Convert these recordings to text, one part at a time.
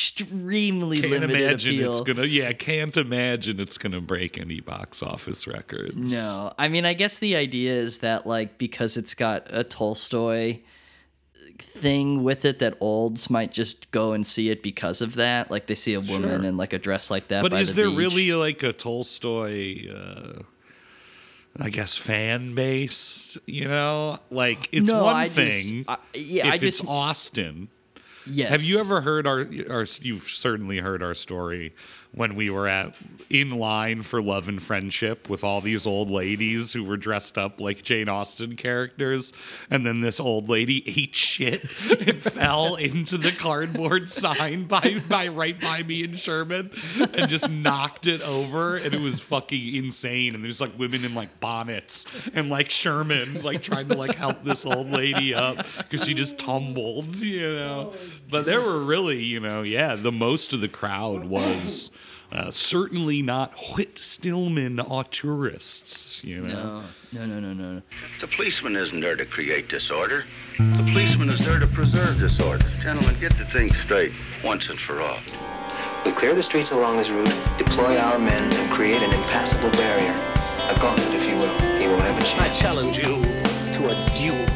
extremely Can't limited imagine appeal. it's gonna. Yeah, can't imagine it's gonna break any box office records. No, I mean, I guess the idea is that like because it's got a Tolstoy thing with it, that olds might just go and see it because of that. Like they see a woman Sure. in like a dress like that. But is the there beach. really like a Tolstoy? Uh, I guess fan base. You know, like it's No, one I just- thing. I- yeah, if I it's just- Austen. Yes. Have you ever heard our, our? You've certainly heard our story when we were at in line for Love and Friendship with all these old ladies who were dressed up like Jane Austen characters, and then this old lady ate shit and fell into the cardboard sign by by right by me and Sherman, and just knocked it over, and it was fucking insane. And there's like women in like bonnets and like Sherman like trying to like help this old lady up because she just tumbled, you know. But there were really, you know, yeah, the most of the crowd was uh, certainly not Whit Stillman or you know. No, no, no, no, no. The policeman isn't there to create disorder. The policeman is there to preserve disorder. Gentlemen, get the thing straight once and for all. We clear the streets along this route, deploy our men, and create an impassable barrier. A gauntlet, if you will. He won't have a I chance. I challenge you to a duel.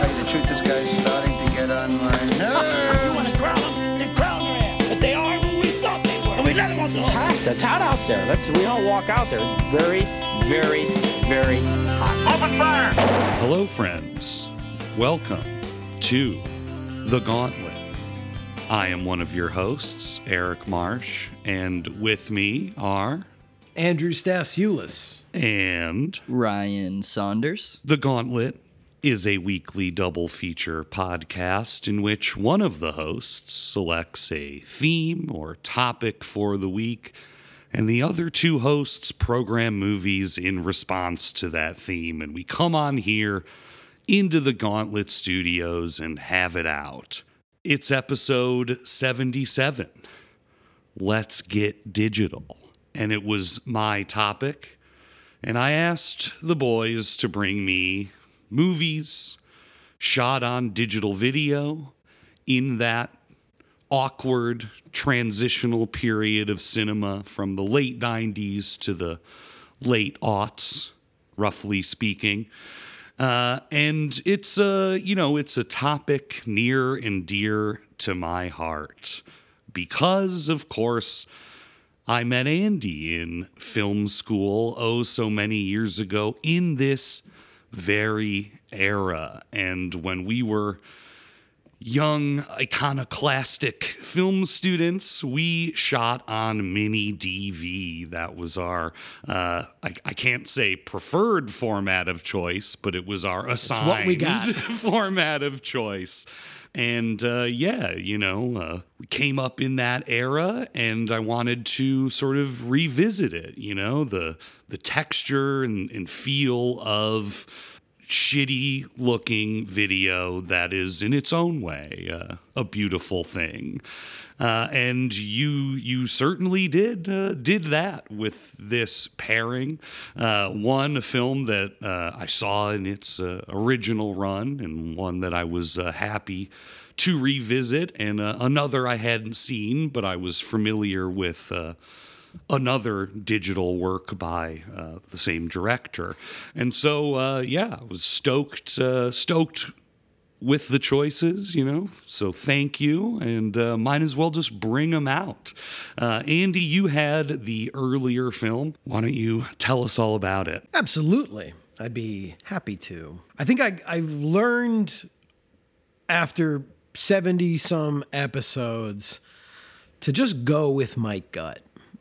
Tell you the truth, this guy's starting to get on my nerves. It's hot. It's hot out there. Let's we all walk out there. Very, very, very hot. Open fire! Hello, friends. Welcome to The Gauntlet. I am one of your hosts, Eric Marsh, and with me are. Andrew Stasiulis. And Ryan Saunders. The Gauntlet is a weekly double feature podcast in which one of the hosts selects a theme or topic for the week, and the other two hosts program movies in response to that theme. And we come on here into the Gauntlet studios and have it out. It's episode 77. Let's get digital. And it was my topic. And I asked the boys to bring me movies shot on digital video in that awkward transitional period of cinema from the late 90s to the late aughts, roughly speaking. Uh, and it's a, you know, it's a topic near and dear to my heart because, of course, I met Andy in film school oh so many years ago in this very era. And when we were young iconoclastic film students, we shot on mini DV. That was our, uh, I, I can't say preferred format of choice, but it was our assigned what we got. format of choice. And uh, yeah, you know, uh, we came up in that era, and I wanted to sort of revisit it. You know, the the texture and, and feel of shitty looking video that is in its own way uh, a beautiful thing. Uh, and you you certainly did uh, did that with this pairing. Uh, one a film that uh, I saw in its uh, original run, and one that I was happy to revisit, and another I hadn't seen, but I was familiar with another digital work by uh, the same director. And so, uh, yeah, I was stoked, uh, stoked with the choices, you know. So thank you, and uh, might as well just bring them out. Uh, Andy, you had the earlier film. Why don't you tell us all about it? Absolutely. I'd be happy to. I think I, I've learned after 70 some episodes to just go with my gut.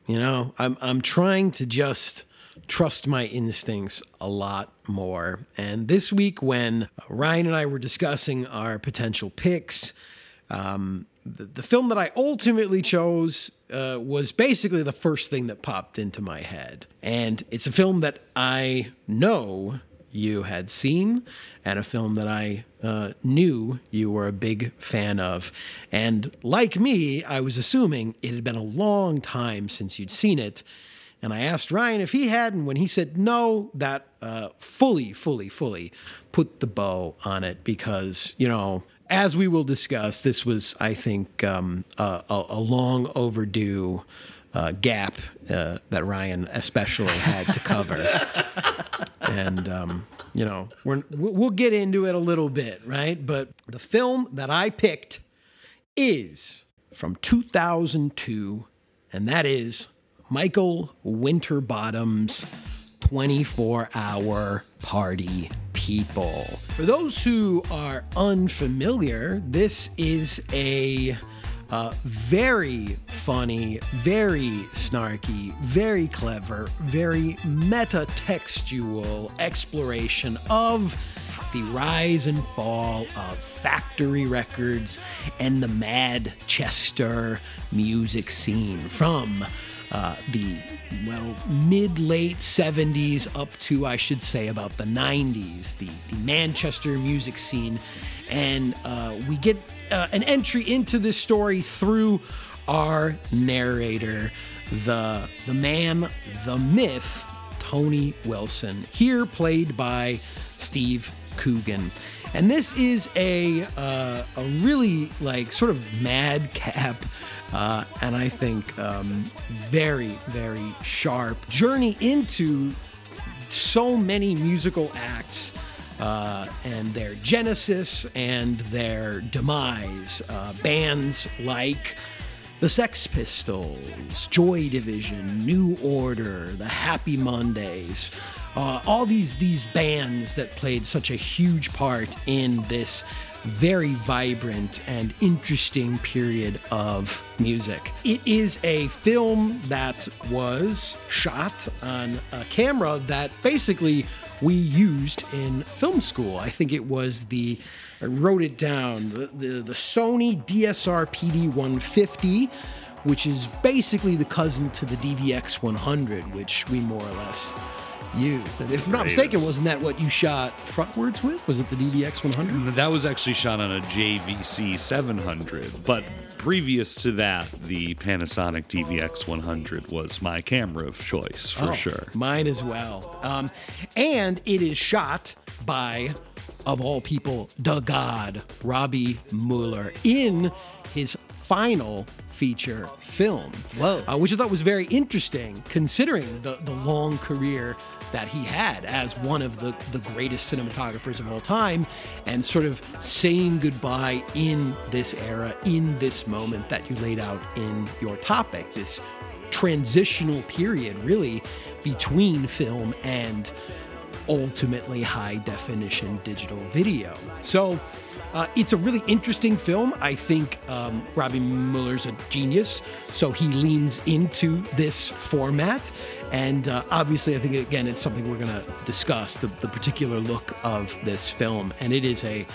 You know, I'm, I'm trying to just trust my instincts a lot more. And this week, when Ryan and I were discussing our potential picks, um, the, the film that I ultimately chose uh, was basically the first thing that popped into my head. And it's a film that I know you had seen, and a film that I uh, knew you were a big fan of. And like me, I was assuming it had been a long time since you'd seen it. And I asked Ryan if he had, and when he said no, that uh, fully, fully, fully put the bow on it because, you know, as we will discuss, this was, I think, um, a, a, a long overdue uh, gap uh, that Ryan especially had to cover. and, um, you know, we're, we'll get into it a little bit, right? But the film that I picked is from 2002, and that is Michael Winterbottom's 24 hour party people. For those who are unfamiliar, this is a uh, very funny, very snarky, very clever, very meta textual exploration of the rise and fall of factory records and the Madchester music scene from uh, the well mid late 70s up to I should say about the 90s, the, the Manchester music scene, and uh, we get uh, an entry into this story through our narrator, the the man, the myth, Tony Wilson, here played by Steve Coogan. And this is a uh, a really like sort of madcap uh, and I think um, very, very sharp journey into so many musical acts uh, and their genesis and their demise. Uh, bands like the Sex Pistols, Joy Division, New Order, the Happy Mondays. Uh, all these these bands that played such a huge part in this very vibrant and interesting period of music. It is a film that was shot on a camera that basically we used in film school. I think it was the, I wrote it down, the, the, the Sony DSR PD 150, which is basically the cousin to the DVX 100, which we more or less used. And if I'm not mistaken, wasn't that what you shot frontwards with? Was it the DVX 100? That was actually shot on a JVC 700, but previous to that, the Panasonic DVX 100 was my camera of choice for Oh, sure. Mine as well. Um, and it is shot by, of all people, the God, Robby Müller, in his final feature film. Whoa. Uh, which I thought was very interesting considering the, the long career that he had as one of the, the greatest cinematographers of all time and sort of saying goodbye in this era, in this moment that you laid out in your topic, this transitional period really between film and ultimately high definition digital video. So uh, it's a really interesting film. I think um, Robby Müller's a genius, so he leans into this format. And uh, obviously, I think, again, it's something we're going to discuss the, the particular look of this film. And it is a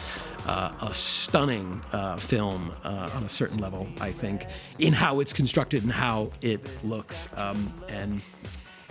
uh, a stunning uh, film uh, on a certain level, I think, in how it's constructed and how it looks. Um, and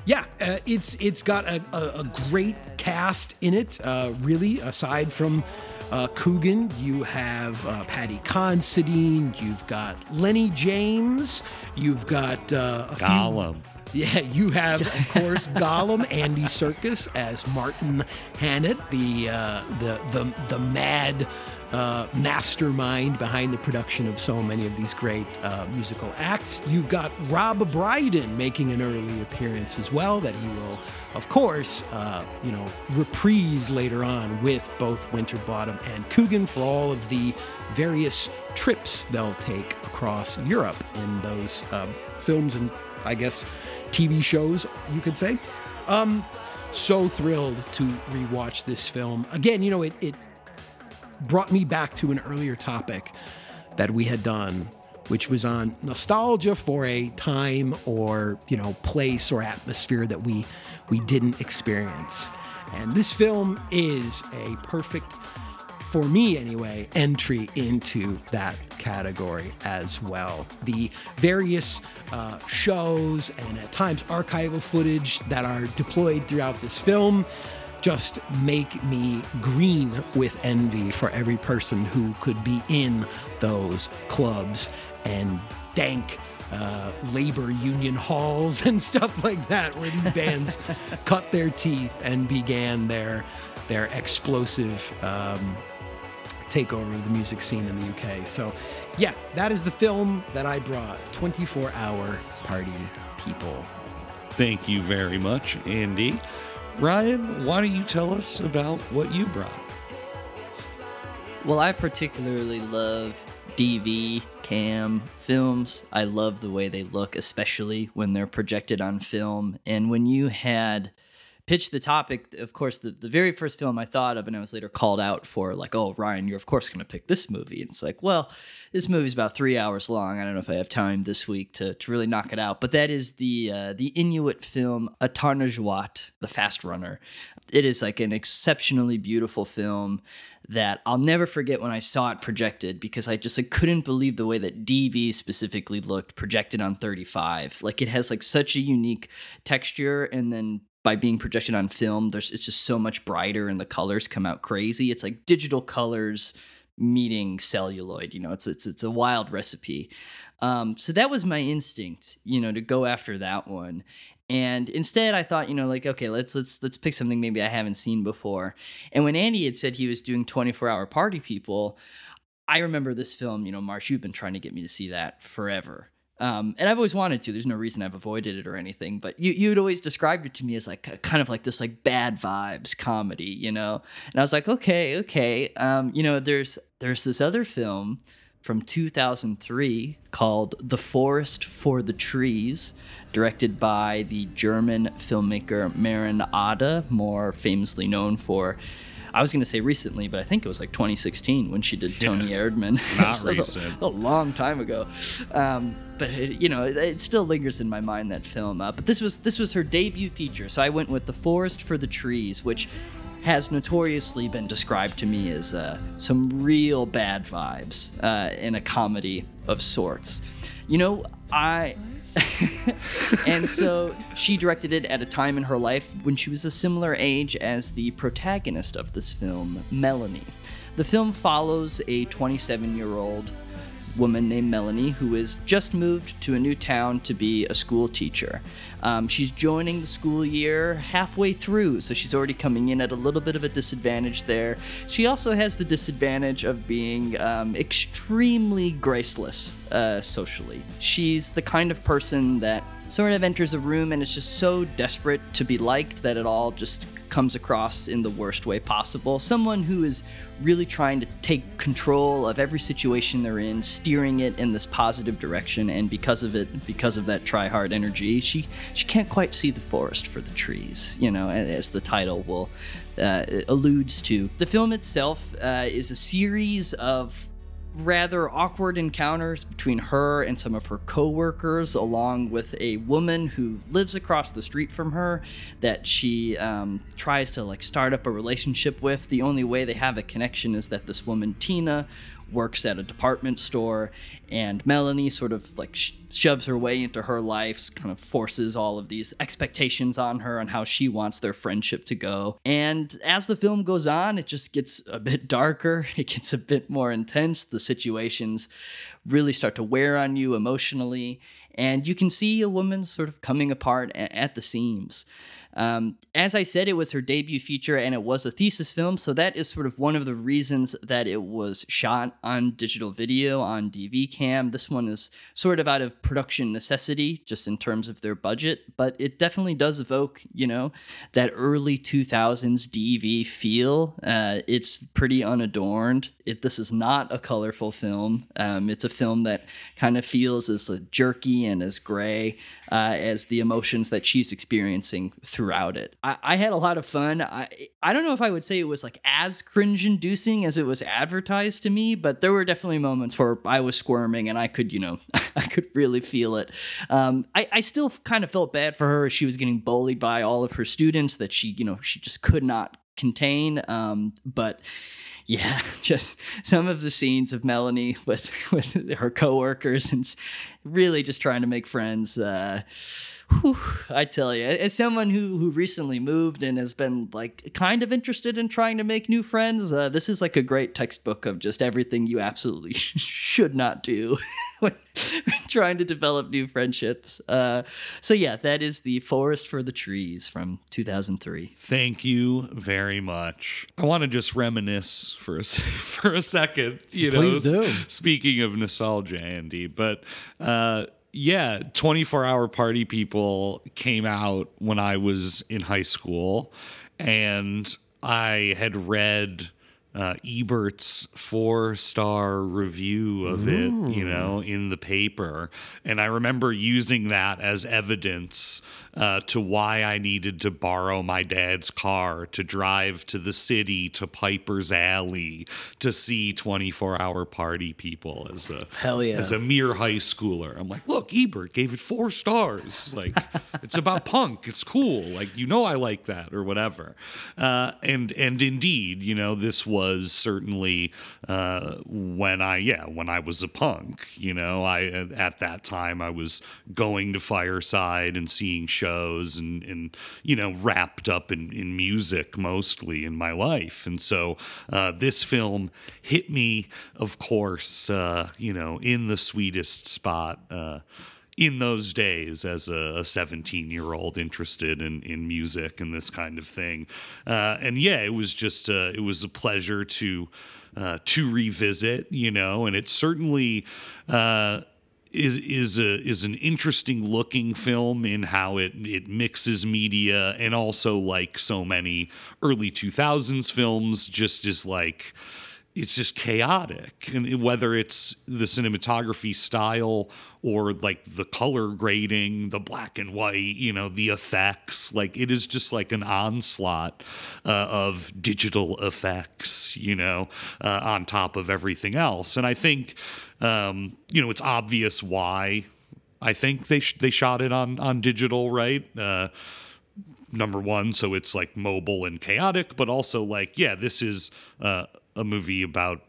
yeah, uh, it's it's got a, a, a great cast in it. Uh, really, aside from uh, Coogan, you have uh, Paddy Considine, you've got Lenny James, you've got uh, a few- Gollum. yeah, you have, of course, Gollum, Andy Serkis as Martin Hannett, the uh, the the the mad uh, mastermind behind the production of so many of these great uh, musical acts. You've got Rob Brydon making an early appearance as well, that he will, of course, uh, you know, reprise later on with both Winterbottom and Coogan for all of the various trips they'll take across Europe in those uh, films and, I guess, TV shows, you could say. Um, so thrilled to rewatch this film. Again, you know, it, it brought me back to an earlier topic that we had done, which was on nostalgia for a time or, you know, place or atmosphere that we we didn't experience. And this film is a perfect for me anyway, entry into that category as well. The various uh, shows and at times archival footage that are deployed throughout this film just make me green with envy for every person who could be in those clubs and dank uh, labor union halls and stuff like that, where these bands cut their teeth and began their their explosive um, takeover of the music scene in the UK. So, yeah, that is the film that I brought 24 Hour Party People. Thank you very much, Andy. Ryan, why don't you tell us about what you brought? Well, I particularly love DV cam films. I love the way they look, especially when they're projected on film. And when you had pitched the topic, of course, the, the very first film I thought of, and I was later called out for, like, oh, Ryan, you're of course going to pick this movie. And it's like, well, this movie's about three hours long. I don't know if I have time this week to, to really knock it out. But that is the uh, the Inuit film Atanarjuat, The Fast Runner. It is like an exceptionally beautiful film that I'll never forget when I saw it projected because I just like couldn't believe the way that DV specifically looked projected on 35. Like it has like such a unique texture and then by being projected on film, there's it's just so much brighter and the colors come out crazy. It's like digital colors meeting celluloid. You know, it's it's it's a wild recipe. Um, so that was my instinct, you know, to go after that one. And instead, I thought, you know, like, okay, let's let's let's pick something maybe I haven't seen before. And when Andy had said he was doing 24 hour party people, I remember this film. You know, Marsh, you've been trying to get me to see that forever. Um, and I've always wanted to. There's no reason I've avoided it or anything. But you you'd always described it to me as like kind of like this like bad vibes comedy, you know. And I was like, okay, okay. Um, you know, there's there's this other film from 2003 called The Forest for the Trees, directed by the German filmmaker Maren Ade, more famously known for I was going to say recently, but I think it was like 2016 when she did Toni yeah, Erdmann. Not recent. A, a, long time ago. Um, but it, you know, it, it, still lingers in my mind that film. Uh, but this was this was her debut feature, so I went with The Forest for the Trees, which has notoriously been described to me as uh, some real bad vibes uh, in a comedy of sorts. You know, I and so she directed it at a time in her life when she was a similar age as the protagonist of this film, Melanie. The film follows a 27 year old woman named Melanie who has just moved to a new town to be a school teacher. Um, she's joining the school year halfway through, so she's already coming in at a little bit of a disadvantage there. She also has the disadvantage of being um, extremely graceless uh, socially. She's the kind of person that sort of enters a room and is just so desperate to be liked that it all just comes across in the worst way possible. Someone who is really trying to take control of every situation they're in, steering it in this positive direction, and because of it, because of that try hard energy, she she can't quite see the forest for the trees. You know, as the title will uh, alludes to. The film itself uh, is a series of rather awkward encounters between her and some of her coworkers, along with a woman who lives across the street from her that she um, tries to like start up a relationship with. The only way they have a connection is that this woman Tina works at a department store, and Melanie sort of like sh- shoves her way into her life, kind of forces all of these expectations on her on how she wants their friendship to go. And as the film goes on, it just gets a bit darker, it gets a bit more intense. The situations really start to wear on you emotionally, and you can see a woman sort of coming apart a- at the seams. Um, as I said, it was her debut feature and it was a thesis film, so that is sort of one of the reasons that it was shot on digital video on DV cam. This one is sort of out of production necessity, just in terms of their budget, but it definitely does evoke, you know, that early 2000s DV feel. Uh, it's pretty unadorned. It, this is not a colorful film. Um, it's a film that kind of feels as jerky and as gray uh, as the emotions that she's experiencing throughout it. I, I, had a lot of fun. I I don't know if I would say it was like as cringe inducing as it was advertised to me, but there were definitely moments where I was squirming and I could, you know, I could really feel it. Um, I, I still kind of felt bad for her. As she was getting bullied by all of her students that she, you know, she just could not contain. Um, but yeah, just some of the scenes of Melanie with with her coworkers and really just trying to make friends. Uh, whew, I tell you, as someone who who recently moved and has been like kind of interested in trying to make new friends, uh, this is like a great textbook of just everything you absolutely should not do when trying to develop new friendships. Uh, so yeah, that is the Forest for the Trees from 2003. Thank you very much. I want to just reminisce for a s- for a second. You know, do. speaking of nostalgia, Andy, but. uh yeah, 24 hour party people came out when I was in high school, and I had read uh, Ebert's four star review of it, you know, in the paper. And I remember using that as evidence uh, to why I needed to borrow my dad's car to drive to the city to Piper's Alley to see 24 hour party people as a, Hell yeah. as a mere high schooler. I'm like, look, Ebert gave it four stars. Like, it's about punk. It's cool. Like, you know, I like that or whatever. Uh, and and indeed, you know, this was certainly uh, when I yeah when I was a punk. You know, I at that time I was going to Fireside and seeing shows and and you know wrapped up in in music mostly in my life. And so uh, this film hit me, of course, uh, you know, in the sweetest spot. Uh, in those days as a 17 year old interested in, in music and this kind of thing. Uh, and yeah, it was just, uh, it was a pleasure to, uh, to revisit, you know, and it certainly, uh, is is a is an interesting looking film in how it it mixes media and also like so many early 2000s films just is like it's just chaotic. And whether it's the cinematography style or like the color grading the black and white you know the effects like it is just like an onslaught uh, of digital effects you know uh, on top of everything else. And i think um, you know it's obvious why i think they sh- they shot it on on digital right? Uh, number one, so it's like mobile and chaotic, but also like, yeah, this is uh, a movie about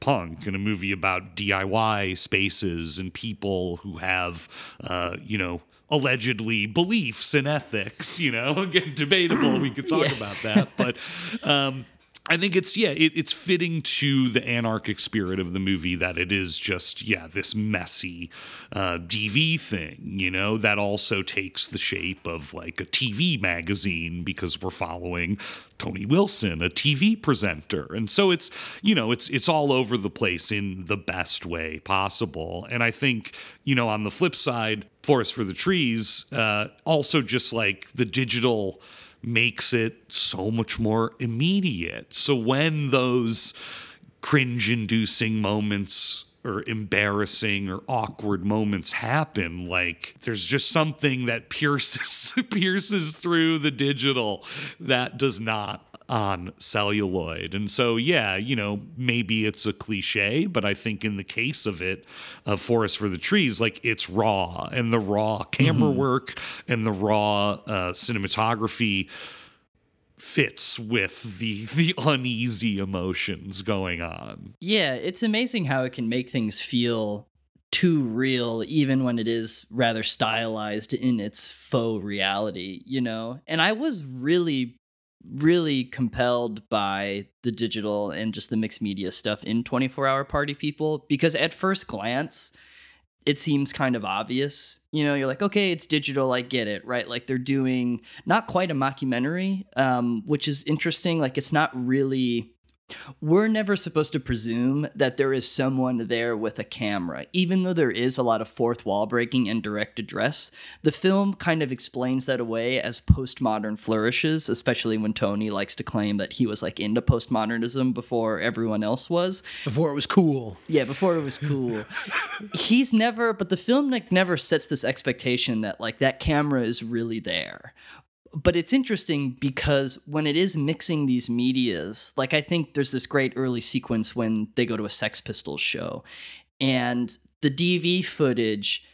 punk and a movie about DIY spaces and people who have, uh, you know, allegedly beliefs and ethics. You know, again, debatable. We could talk about that, but. Um, I think it's yeah, it, it's fitting to the anarchic spirit of the movie that it is just yeah this messy uh, DV thing, you know, that also takes the shape of like a TV magazine because we're following Tony Wilson, a TV presenter, and so it's you know it's it's all over the place in the best way possible. And I think you know on the flip side, Forest for the Trees, uh, also just like the digital makes it so much more immediate. So when those cringe inducing moments or embarrassing or awkward moments happen like there's just something that pierces pierces through the digital that does not on celluloid. And so, yeah, you know, maybe it's a cliche, but I think in the case of it, of Forest for the Trees, like it's raw and the raw camera work and the raw uh, cinematography fits with the the uneasy emotions going on. Yeah, it's amazing how it can make things feel too real, even when it is rather stylized in its faux reality, you know? And I was really, really compelled by the digital and just the mixed media stuff in 24 Hour Party People because at first glance, it seems kind of obvious. You know, you're like, okay, it's digital, I get it, right? Like they're doing not quite a mockumentary, um, which is interesting. Like it's not really. We're never supposed to presume that there is someone there with a camera. Even though there is a lot of fourth wall breaking and direct address, the film kind of explains that away as postmodern flourishes, especially when Tony likes to claim that he was like into postmodernism before everyone else was. Before it was cool. Yeah, before it was cool. He's never, but the film like never sets this expectation that like that camera is really there. But it's interesting because when it is mixing these medias, like I think there's this great early sequence when they go to a Sex Pistols show, and the DV footage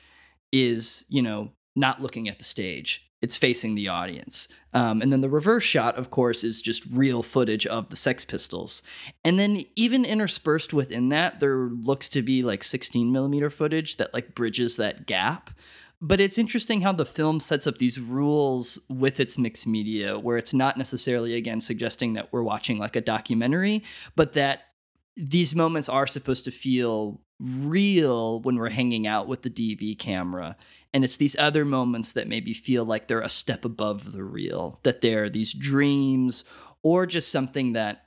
is, you know, not looking at the stage. It's facing the audience. Um, and then the reverse shot, of course, is just real footage of the Sex Pistols. And then even interspersed within that, there looks to be like 16 millimeter footage that like bridges that gap. But it's interesting how the film sets up these rules with its mixed media, where it's not necessarily, again, suggesting that we're watching like a documentary, but that these moments are supposed to feel real when we're hanging out with the DV camera. And it's these other moments that maybe feel like they're a step above the real, that they're these dreams or just something that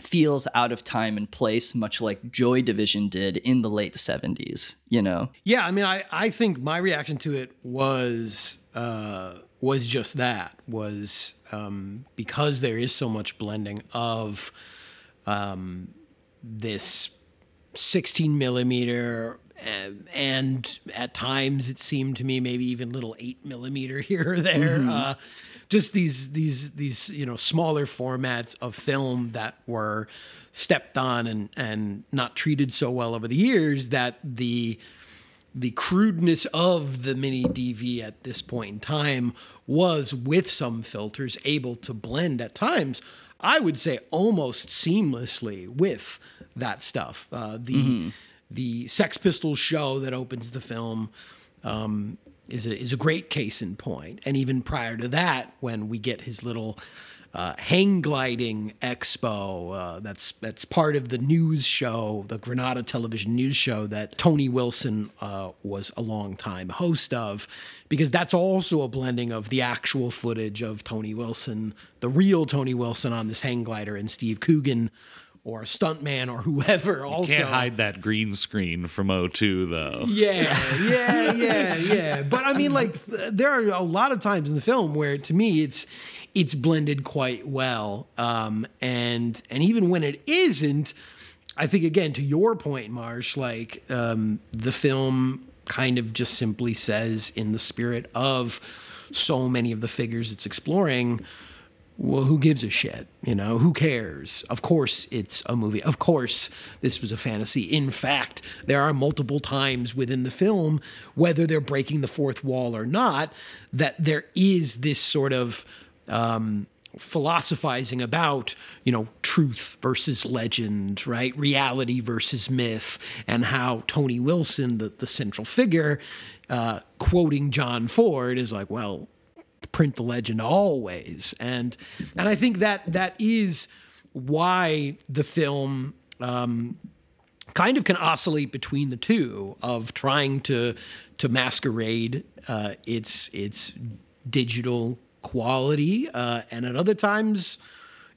feels out of time and place, much like Joy Division did in the late 70s, you know? Yeah, I mean, I, I think my reaction to it was uh, was just that was um, because there is so much blending of um, this 16 millimeter and, and at times it seemed to me maybe even little eight millimeter here or there. Mm-hmm. Uh, just these these these you know smaller formats of film that were stepped on and and not treated so well over the years that the the crudeness of the mini DV at this point in time was with some filters able to blend at times I would say almost seamlessly with that stuff. Uh, the Mm-hmm. the Sex Pistols show that opens the film um, is a, is a great case in point. And even prior to that, when we get his little uh, hang gliding expo, uh, that's that's part of the news show, the Granada television news show that Tony Wilson uh, was a long time host of, because that's also a blending of the actual footage of Tony Wilson, the real Tony Wilson on this hang glider, and Steve Coogan. Or a stuntman or whoever also Can't hide that green screen from O2 though. yeah, yeah, yeah, yeah. But I mean, like, there are a lot of times in the film where, to me, it's it's blended quite well. Um, and and even when it isn't, I think again to your point, Marsh, like um, the film kind of just simply says, in the spirit of so many of the figures it's exploring. Well, who gives a shit? You know, who cares? Of course, it's a movie. Of course, this was a fantasy. In fact, there are multiple times within the film, whether they're breaking the fourth wall or not, that there is this sort of um, philosophizing about, you know, truth versus legend, right? Reality versus myth, and how Tony Wilson, the, the central figure, uh, quoting John Ford, is like, well, print the legend always. And and i think that that is why the film um kind of can oscillate between the two of trying to to masquerade uh its its digital quality uh and at other times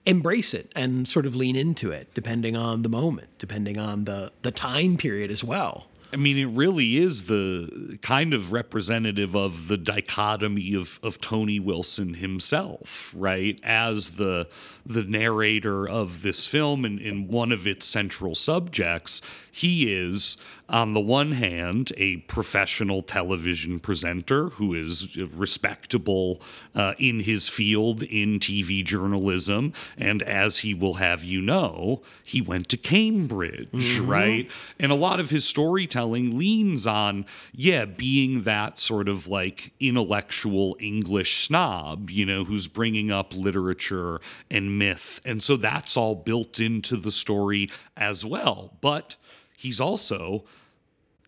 embrace it and sort of lean into it depending on the moment depending on the the time period as well I mean, it really is the kind of representative of the dichotomy of, of Tony Wilson himself, right? As the the narrator of this film and in one of its central subjects, he is, on the one hand, a professional television presenter who is respectable uh, in his field in TV journalism. And as he will have you know, he went to Cambridge, right? And a lot of his storytelling leans on, yeah, being that sort of like intellectual English snob, you know, who's bringing up literature and myth. And so that's all built into the story as well. But he's also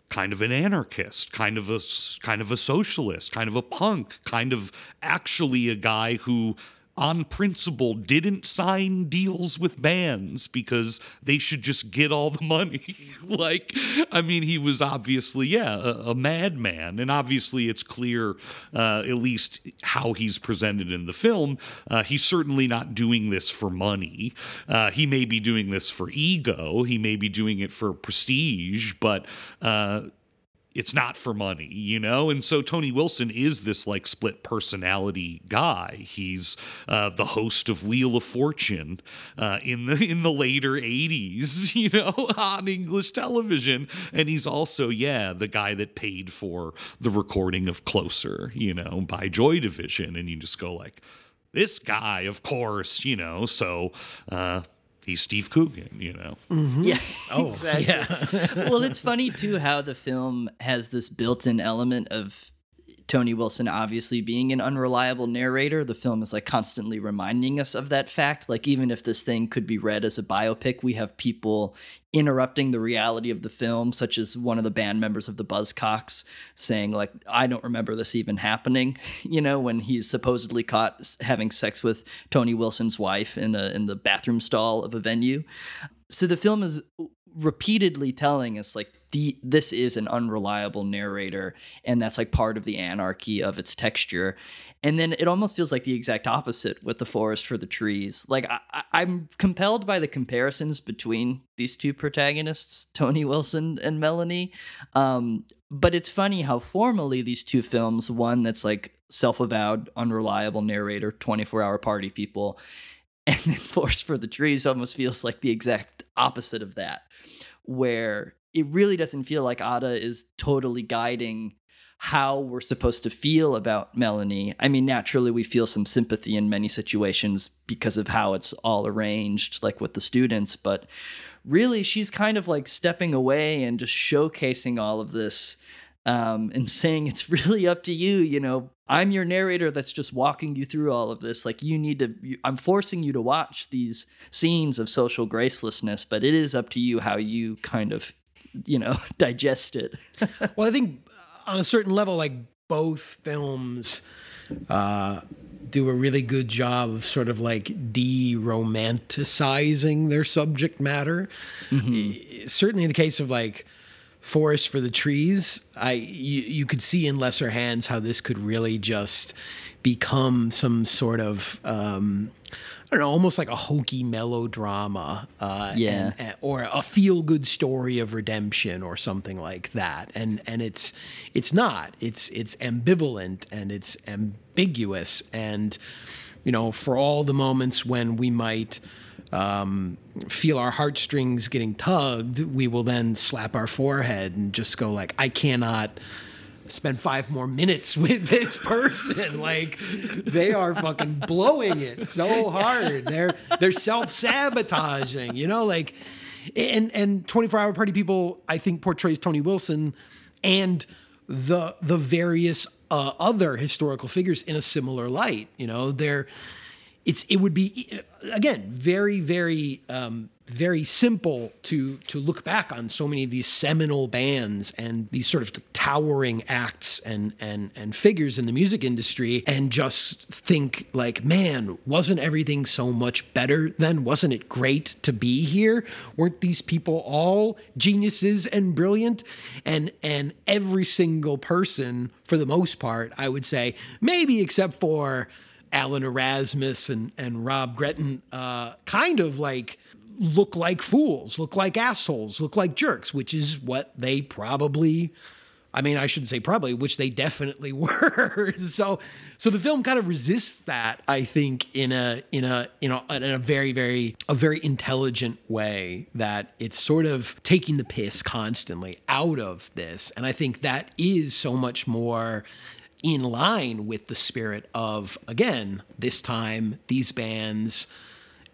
kind of an anarchist, kind of a kind of a socialist, kind of a punk, kind of actually a guy who on principle didn't sign deals with bands because they should just get all the money. like, I mean, he was obviously, yeah, a, a madman. And obviously, it's clear, uh, at least how he's presented in the film, uh, he's certainly not doing this for money. Uh, he may be doing this for ego, he may be doing it for prestige, but. It's not for money, you know? And so Tony Wilson is this like split personality guy. He's uh, the host of Wheel of Fortune uh, in the in the later 80s, you know, on English television. And he's also, yeah, the guy that paid for the recording of Closer, you know, by Joy Division. And you just go like, this guy, of course, you know, so uh he's Steve Coogan, you know. Mm-hmm. Yeah. Oh, exactly. well, it's funny too how the film has this built-in element of Tony Wilson obviously being an unreliable narrator. The film is like constantly reminding us of that fact. Like even if this thing could be read as a biopic, we have people interrupting the reality of the film, such as one of the band members of the Buzzcocks saying like, "I don't remember this even happening." You know, when he's supposedly caught having sex with Tony Wilson's wife in a in the bathroom stall of a venue so the film is repeatedly telling us like the this is an unreliable narrator and that's like part of the anarchy of its texture. And then it almost feels like the exact opposite with the forest for the trees. Like I, i'm compelled by the comparisons between these two protagonists tony wilson and melanie. Um, but it's funny how formally these two films one that's like self-avowed unreliable narrator 24 hour party people and then forest for the trees almost feels like the exact opposite of that where it really doesn't feel like Ade is totally guiding how we're supposed to feel about Melanie. I mean, naturally, we feel some sympathy in many situations because of how it's all arranged, like with the students, but really, she's kind of like stepping away and just showcasing all of this um, and saying it's really up to you. You know, I'm your narrator that's just walking you through all of this. Like, you need to, I'm forcing you to watch these scenes of social gracelessness, but it is up to you how you kind of you know digest it well i think on a certain level like both films uh, do a really good job of sort of like de-romanticizing their subject matter mm-hmm. certainly in the case of like forest for the trees i you, you could see in lesser hands how this could really just become some sort of um, I don't know, almost like a hokey melodrama, uh, yeah, and, and, or a feel good story of redemption or something like that. And and it's it's not. It's it's ambivalent and it's ambiguous. And you know, for all the moments when we might um, feel our heartstrings getting tugged, we will then slap our forehead and just go like, I cannot spend five more minutes with this person. like they are fucking blowing it so hard. They're they're self-sabotaging, you know, like and and 24 hour party people I think portrays Tony Wilson and the the various uh, other historical figures in a similar light. You know, they're it's it would be again very very um, very simple to to look back on so many of these seminal bands and these sort of towering acts and and and figures in the music industry and just think like man wasn't everything so much better then wasn't it great to be here? Weren't these people all geniuses and brilliant? And and every single person for the most part I would say maybe except for Alan Erasmus and and Rob Gretton uh, kind of like look like fools, look like assholes, look like jerks, which is what they probably I mean, I shouldn't say probably, which they definitely were. so, so the film kind of resists that, I think, in a in a in a in a very very a very intelligent way. That it's sort of taking the piss constantly out of this, and I think that is so much more in line with the spirit of again this time these bands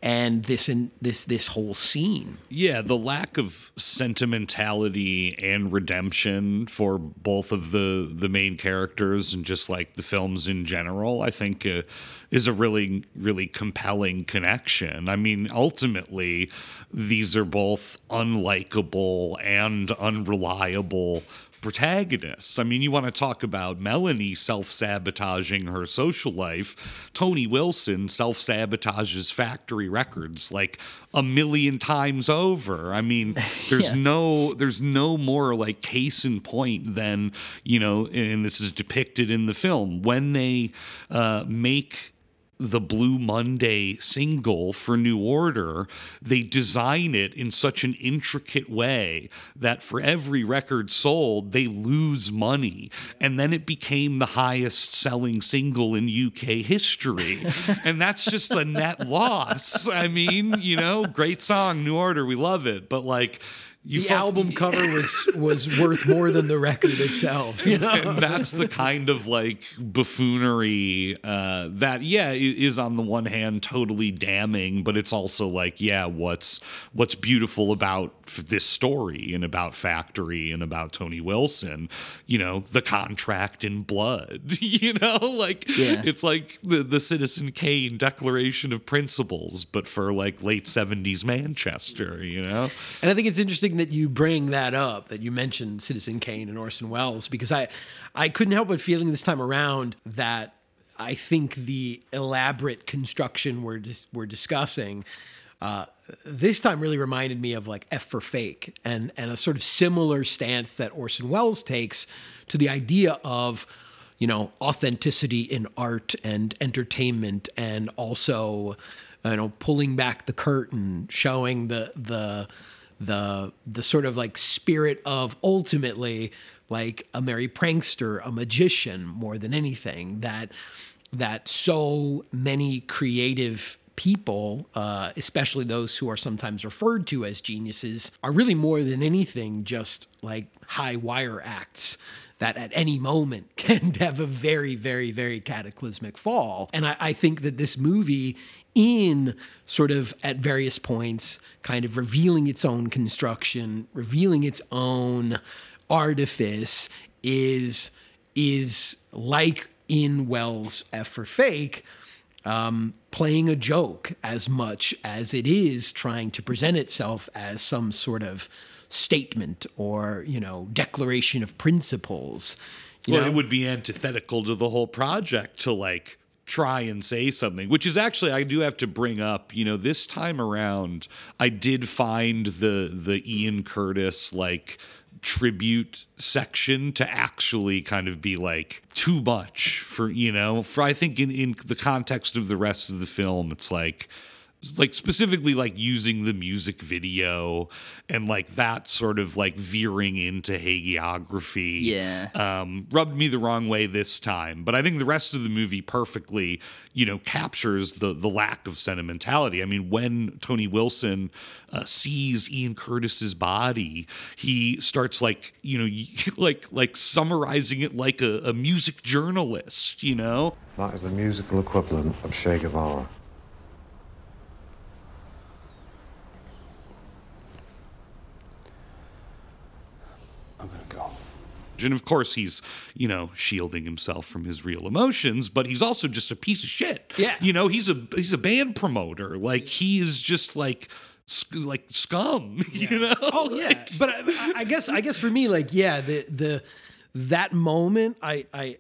and this and this this whole scene. Yeah, the lack of sentimentality and redemption for both of the the main characters and just like the films in general, I think uh, is a really really compelling connection. I mean, ultimately these are both unlikable and unreliable protagonists. I mean, you want to talk about Melanie self sabotaging her social life. Tony Wilson self sabotages factory records like a million times over. I mean, there's yeah. no there's no more like case in point than you know, and this is depicted in the film when they uh, make the Blue Monday single for New Order, they design it in such an intricate way that for every record sold, they lose money. And then it became the highest selling single in UK history. and that's just a net loss. I mean, you know, great song, New Order, we love it. But like, you the album cover was was worth more than the record itself. You know, and that's the kind of like buffoonery uh, that yeah is on the one hand totally damning, but it's also like yeah, what's what's beautiful about this story and about Factory and about Tony Wilson? You know, the contract in blood. You know, like yeah. it's like the the Citizen Kane Declaration of Principles, but for like late seventies Manchester. You know, and I think it's interesting that you bring that up, that you mentioned Citizen Kane and Orson Welles, because I, I couldn't help but feeling this time around that I think the elaborate construction we're dis- we're discussing Uh, this time really reminded me of like F for Fake and and a sort of similar stance that Orson Welles takes to the idea of you know authenticity in art and entertainment and also you know pulling back the curtain showing the the the the sort of like spirit of ultimately like a merry prankster a magician more than anything that that so many creative people, uh, especially those who are sometimes referred to as geniuses, are really more than anything just like high wire acts that at any moment can have a very, very, very cataclysmic fall. And I, I think that this movie, in sort of at various points, kind of revealing its own construction, revealing its own artifice, is is like in Wells' F for Fake, um, playing a joke as much as it is trying to present itself as some sort of statement or you know declaration of principles. You well, know? it would be antithetical to the whole project to like try and say something, which is actually I do have to bring up. You know, this time around, I did find the the Ian Curtis like tribute section to actually kind of be like too much for you know for i think in in the context of the rest of the film it's like like specifically like using the music video and like that sort of like veering into hagiography Yeah. um rubbed me the wrong way this time but i think the rest of the movie perfectly you know captures the the lack of sentimentality i mean when tony wilson uh, sees ian curtis's body he starts like you know like like summarizing it like a, a music journalist you know That is the musical equivalent of Che Guevara. I'm gonna go. And of course, he's, you know, shielding himself from his real emotions, but he's also just a piece of shit. Yeah. You know, he's a he's a band promoter. Like he is just like sc- like scum, you know? Oh yeah, but I, I guess I guess for me, like yeah, the the that moment, I I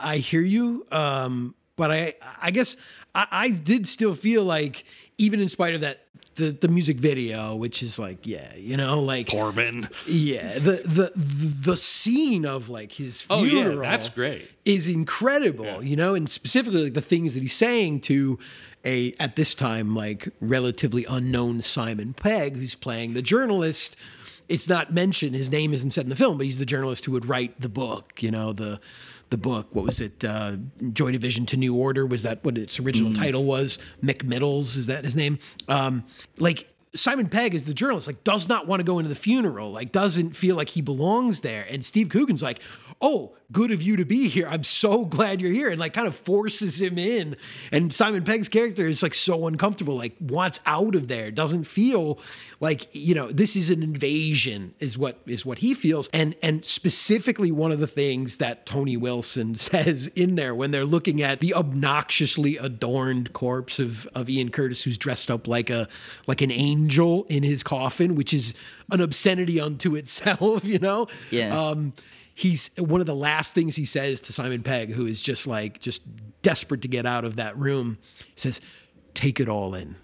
I hear you, um, but I I guess I, I did still feel like even in spite of that. The, the music video, which is like, yeah, you know, like Corbijn. yeah, the the the scene of like his Oh, yeah, funeral. that's great. Is incredible, you know, and specifically like the things that he's saying to a at this time like relatively unknown Simon Pegg, who's playing the journalist. It's not mentioned. His name isn't said in the film, but he's the journalist who would write the book. You know the the book. What was it? Uh, Joy Division to New Order was that what its original title was? Mick Middles is that his name? Um, like Simon Pegg is the journalist, like does not want to go into the funeral, like doesn't feel like he belongs there. And Steve Coogan's like, "Oh, good of you to be here. I'm so glad you're here," and like kind of forces him in. And Simon Pegg's character is like so uncomfortable, like wants out of there, doesn't feel like you know this is an invasion, is what is what he feels. And and specifically one of the things that Tony Wilson says in there when they're looking at the obnoxiously adorned corpse of of Ian Curtis, who's dressed up like a like an angel in his coffin, which is an obscenity unto itself, you know? Yeah. Um, he's one of the last things he says to Simon Pegg, who is just like just desperate to get out of that room. Says, "Take it all in."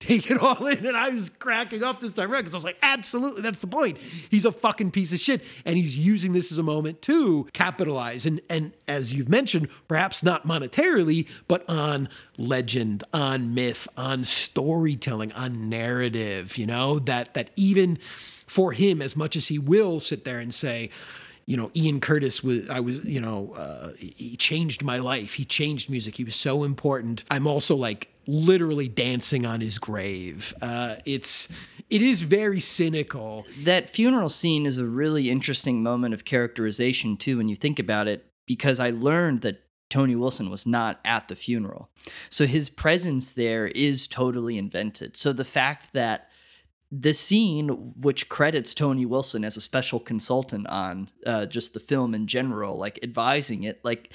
Take it all in. And I was cracking up this time around because I was like, absolutely, that's the point. He's a fucking piece of shit. And he's using this as a moment to capitalize. And and as you've mentioned, perhaps not monetarily, but on legend, on myth, on storytelling, on narrative, you know, that that even for him, as much as he will sit there and say, you know, Ian Curtis was, I was, you know, uh, he changed my life. He changed music. He was so important. I'm also like literally dancing on his grave. Uh, it's, it is very cynical. that funeral scene is a really interesting moment of characterization too when you think about it because i learned that tony wilson was not at the funeral so his presence there is totally invented so the fact that the scene which credits tony wilson as a special consultant on uh, just the film in general like advising it like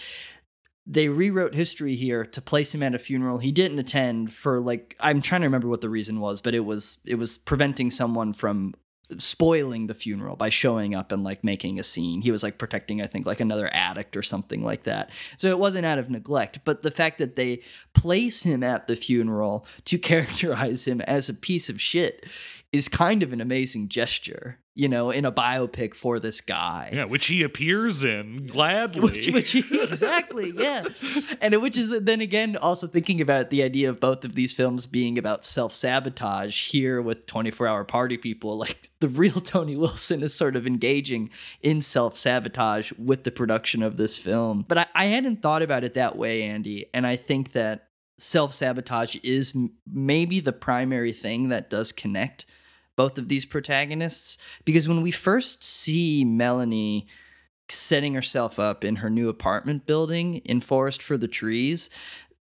they rewrote history here to place him at a funeral he didn't attend for like i'm trying to remember what the reason was but it was it was preventing someone from spoiling the funeral by showing up and like making a scene. He was like protecting, I think, like another addict or something like that. So it wasn't out of neglect, but the fact that they place him at the funeral to characterize him as a piece of shit is kind of an amazing gesture, you know, in a biopic for this guy. Yeah, which he appears in gladly. Which, which exactly, yeah, and which is then again also thinking about the idea of both of these films being about self sabotage. Here with Twenty Four Hour Party People, like the real Tony Wilson is sort of engaging in self sabotage with the production of this film. But I, I hadn't thought about it that way, Andy, and I think that self sabotage is m- maybe the primary thing that does connect both of these protagonists because when we first see Melanie setting herself up in her new apartment building in Forest for the Trees,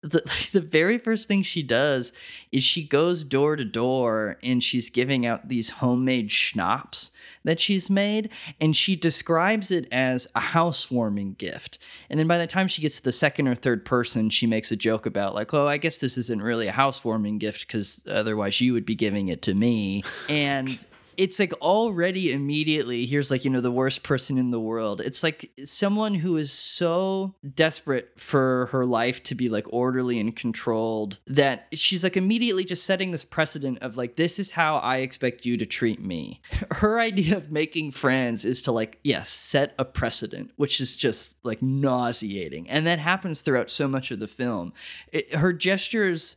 the, the very first thing she does is she goes door to door and she's giving out these homemade schnapps that she's made and she describes it as a housewarming gift. And then by the time she gets to the second or third person she makes a joke about like oh i guess this isn't really a housewarming gift because otherwise you would be giving it to me. And it's like already immediately here's like you know the worst person in the world. It's like someone who is so desperate for her life to be like orderly and controlled that she's like immediately just setting this precedent of like this is how i expect you to treat me. Her idea of making friends is to like yes yeah, set a precedent which is just like nauseating. And that happens throughout so much of the film. It, her gestures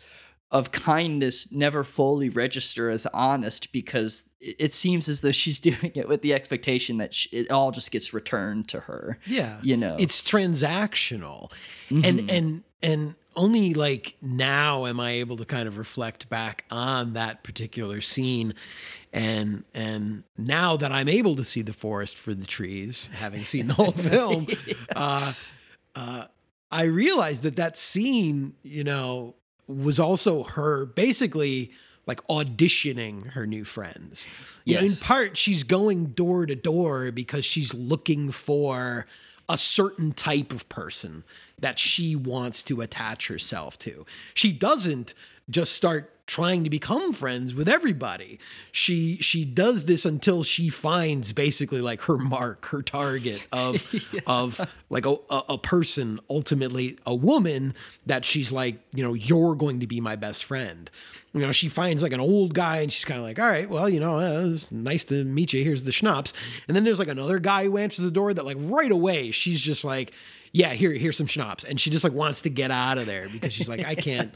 of kindness never fully register as honest because it seems as though she's doing it with the expectation that she, it all just gets returned to her. Yeah. You know. It's transactional. Mm-hmm. And and and only like now am I able to kind of reflect back on that particular scene and and now that I'm able to see the forest for the trees having seen the whole film yeah. uh uh I realized that that scene, you know, was also her basically like auditioning her new friends. You yes. know, in part, she's going door to door because she's looking for a certain type of person that she wants to attach herself to. She doesn't just start trying to become friends with everybody. She she does this until she finds basically like her mark, her target of yeah. of like a, a person, ultimately a woman that she's like, you know, you're going to be my best friend. You know, she finds like an old guy and she's kind of like, all right, well, you know, uh, it's nice to meet you. Here's the schnapps. And then there's like another guy who answers the door that like right away she's just like, yeah, here, here's some schnapps. And she just like wants to get out of there because she's like, I can't,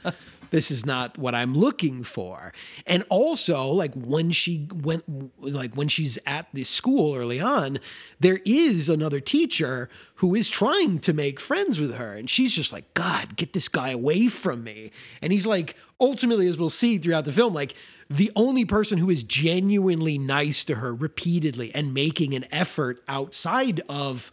this is not what I'm looking for. And also, like when she went, like when she's at this school early on, there is another teacher who is trying to make friends with her. And she's just like, God, get this guy away from me. And he's like, ultimately, as we'll see throughout the film, like the only person who is genuinely nice to her repeatedly and making an effort outside of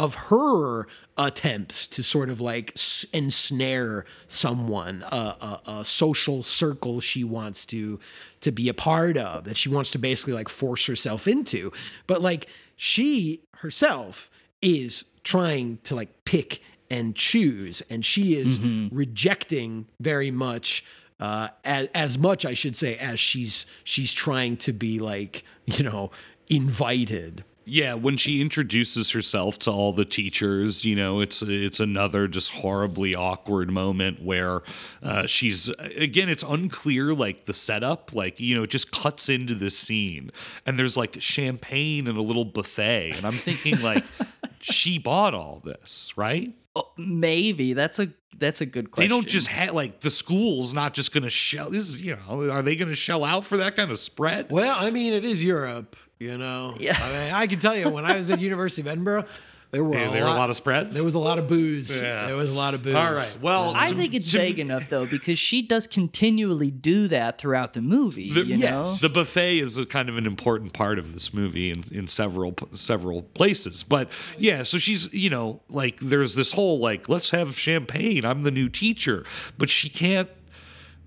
of her attempts to sort of like ensnare someone, a, a, a, social circle she wants to to be a part of, that she wants to basically like force herself into. But like she herself is trying to like pick and choose, and she is mm-hmm. rejecting very much. Uh, as, as much, I should say, as she's she's trying to be like you know invited yeah, when she introduces herself to all the teachers, you know, it's it's another just horribly awkward moment where uh, she's again, it's unclear like the setup, like you know, it just cuts into this scene, and there's like champagne and a little buffet, and I'm thinking like she bought all this, right? Oh, maybe that's a that's a good question. They don't just have like the school's not just going to shell. This, you know, are they going to shell out for that kind of spread? Well, I mean, it is Europe. You know, yeah. I mean, I can tell you when I was at University of Edinburgh, there were, yeah, a, there lot, were a lot of spreads. There was a lot of booze. Yeah. There was a lot of booze. All right. Well, I think it's vague enough though because she does continually do that throughout the movie. The, you know? The buffet is a kind of an important part of this movie in, in several several places. But yeah, so she's you know like there's this whole like let's have champagne. I'm the new teacher, but she can't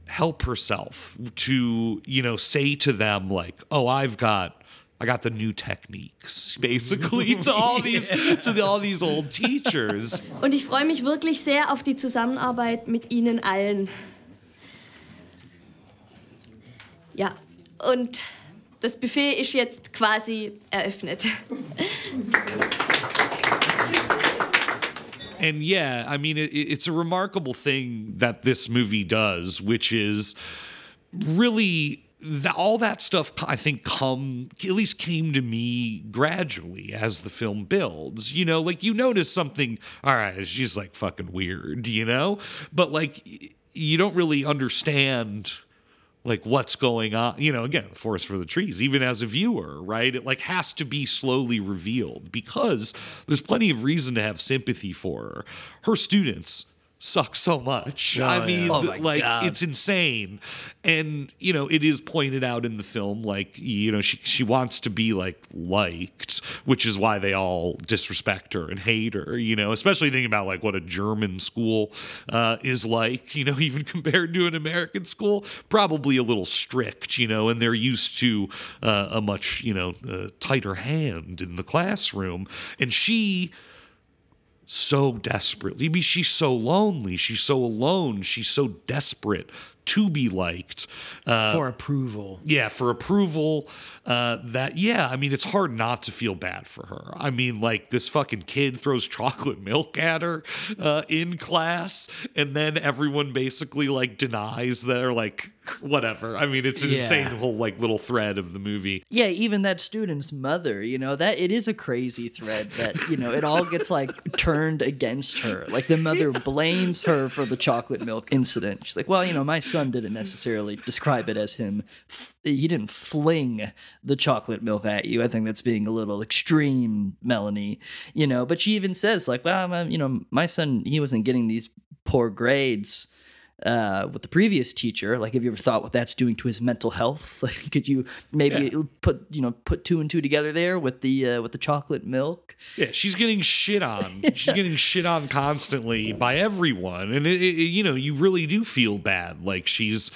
help herself to you know say to them like oh I've got I got the new techniques, basically, to all these to the, all these old teachers. Und ich freue mich wirklich sehr auf die Zusammenarbeit mit Ihnen allen. Ja, und Das Buffet ist jetzt quasi eröffnet. and yeah, I mean, it, it's a remarkable thing that this movie does, which is really that all that stuff I think come at least came to me gradually as the film builds. You know, like you notice something, all right, she's like fucking weird, you know? But like you don't really understand like what's going on you know again the forest for the trees even as a viewer right it like has to be slowly revealed because there's plenty of reason to have sympathy for her her students suck so much. Oh, I mean, yeah. Oh th- like God. it's insane, and you know it is pointed out in the film. Like you know, she she wants to be like liked, which is why they all disrespect her and hate her. You know, especially thinking about like what a German school uh, is like. You know, even compared to an American school, probably a little strict. You know, and they're used to uh, a much you know uh, tighter hand in the classroom, and she so desperately. She's so lonely. She's so alone. She's so desperate to be liked. Uh, for approval. yeah, for approval. Uh, that yeah, I mean, it's hard not to feel bad for her. I mean, like this fucking kid throws chocolate milk at her uh, in class, and then everyone basically like denies that or like whatever. I mean, it's an Yeah. insane whole like little thread of the movie. Yeah, even that student's mother, you know, that it is a crazy thread that, you know, it all gets like turned against her. Like the mother blames her for the chocolate milk incident. She's like, well, you know, my son didn't necessarily describe it as him. He didn't fling the chocolate milk at you. I think that's being a little extreme, Melanie, you know, but she even says, like, well, you know, my son, he wasn't getting these poor grades uh, with the previous teacher. Like, have you ever thought what that's doing to his mental health? Like, could you maybe put you know put two and two together there with the uh, with the chocolate milk? Yeah, she's getting shit on. She's getting shit on constantly by everyone, and it, it, you know you really do feel bad. Like she's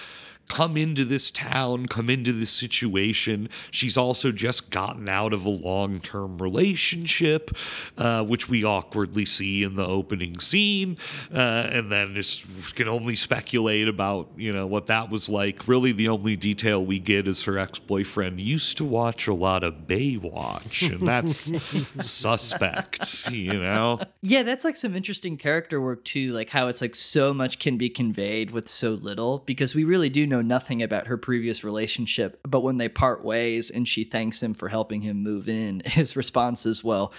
come into this town, come into this situation. She's also just gotten out of a long term relationship, uh, which we awkwardly see in the opening scene, uh, and then just can only speculate about you know what that was like. Really, the only detail we get is her ex boyfriend used to watch a lot of Baywatch, and that's suspect, you know. Yeah, that's like some interesting character work too, like how it's like so much can be conveyed with so little because we really do know nothing about her previous relationship. But when they part ways and she thanks him for helping him move in, his response is, Well,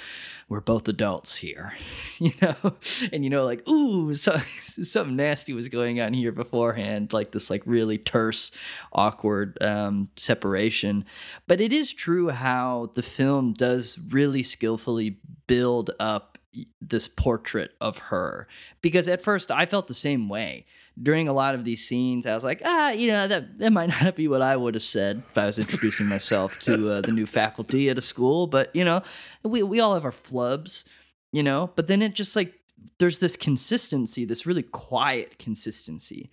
we're both adults here, you know? And you know, like, ooh, so, something nasty was going on here beforehand, like this, like, really terse, awkward um, separation. But it is true how the film does really skillfully build up this portrait of her because at first I felt the same way during a lot of these scenes. I was like, ah, you know, that that might not be what I would have said if I was introducing myself to uh, the new faculty at a school. But you know, we we all have our flubs, you know. But then it just like there's this consistency, this really quiet consistency.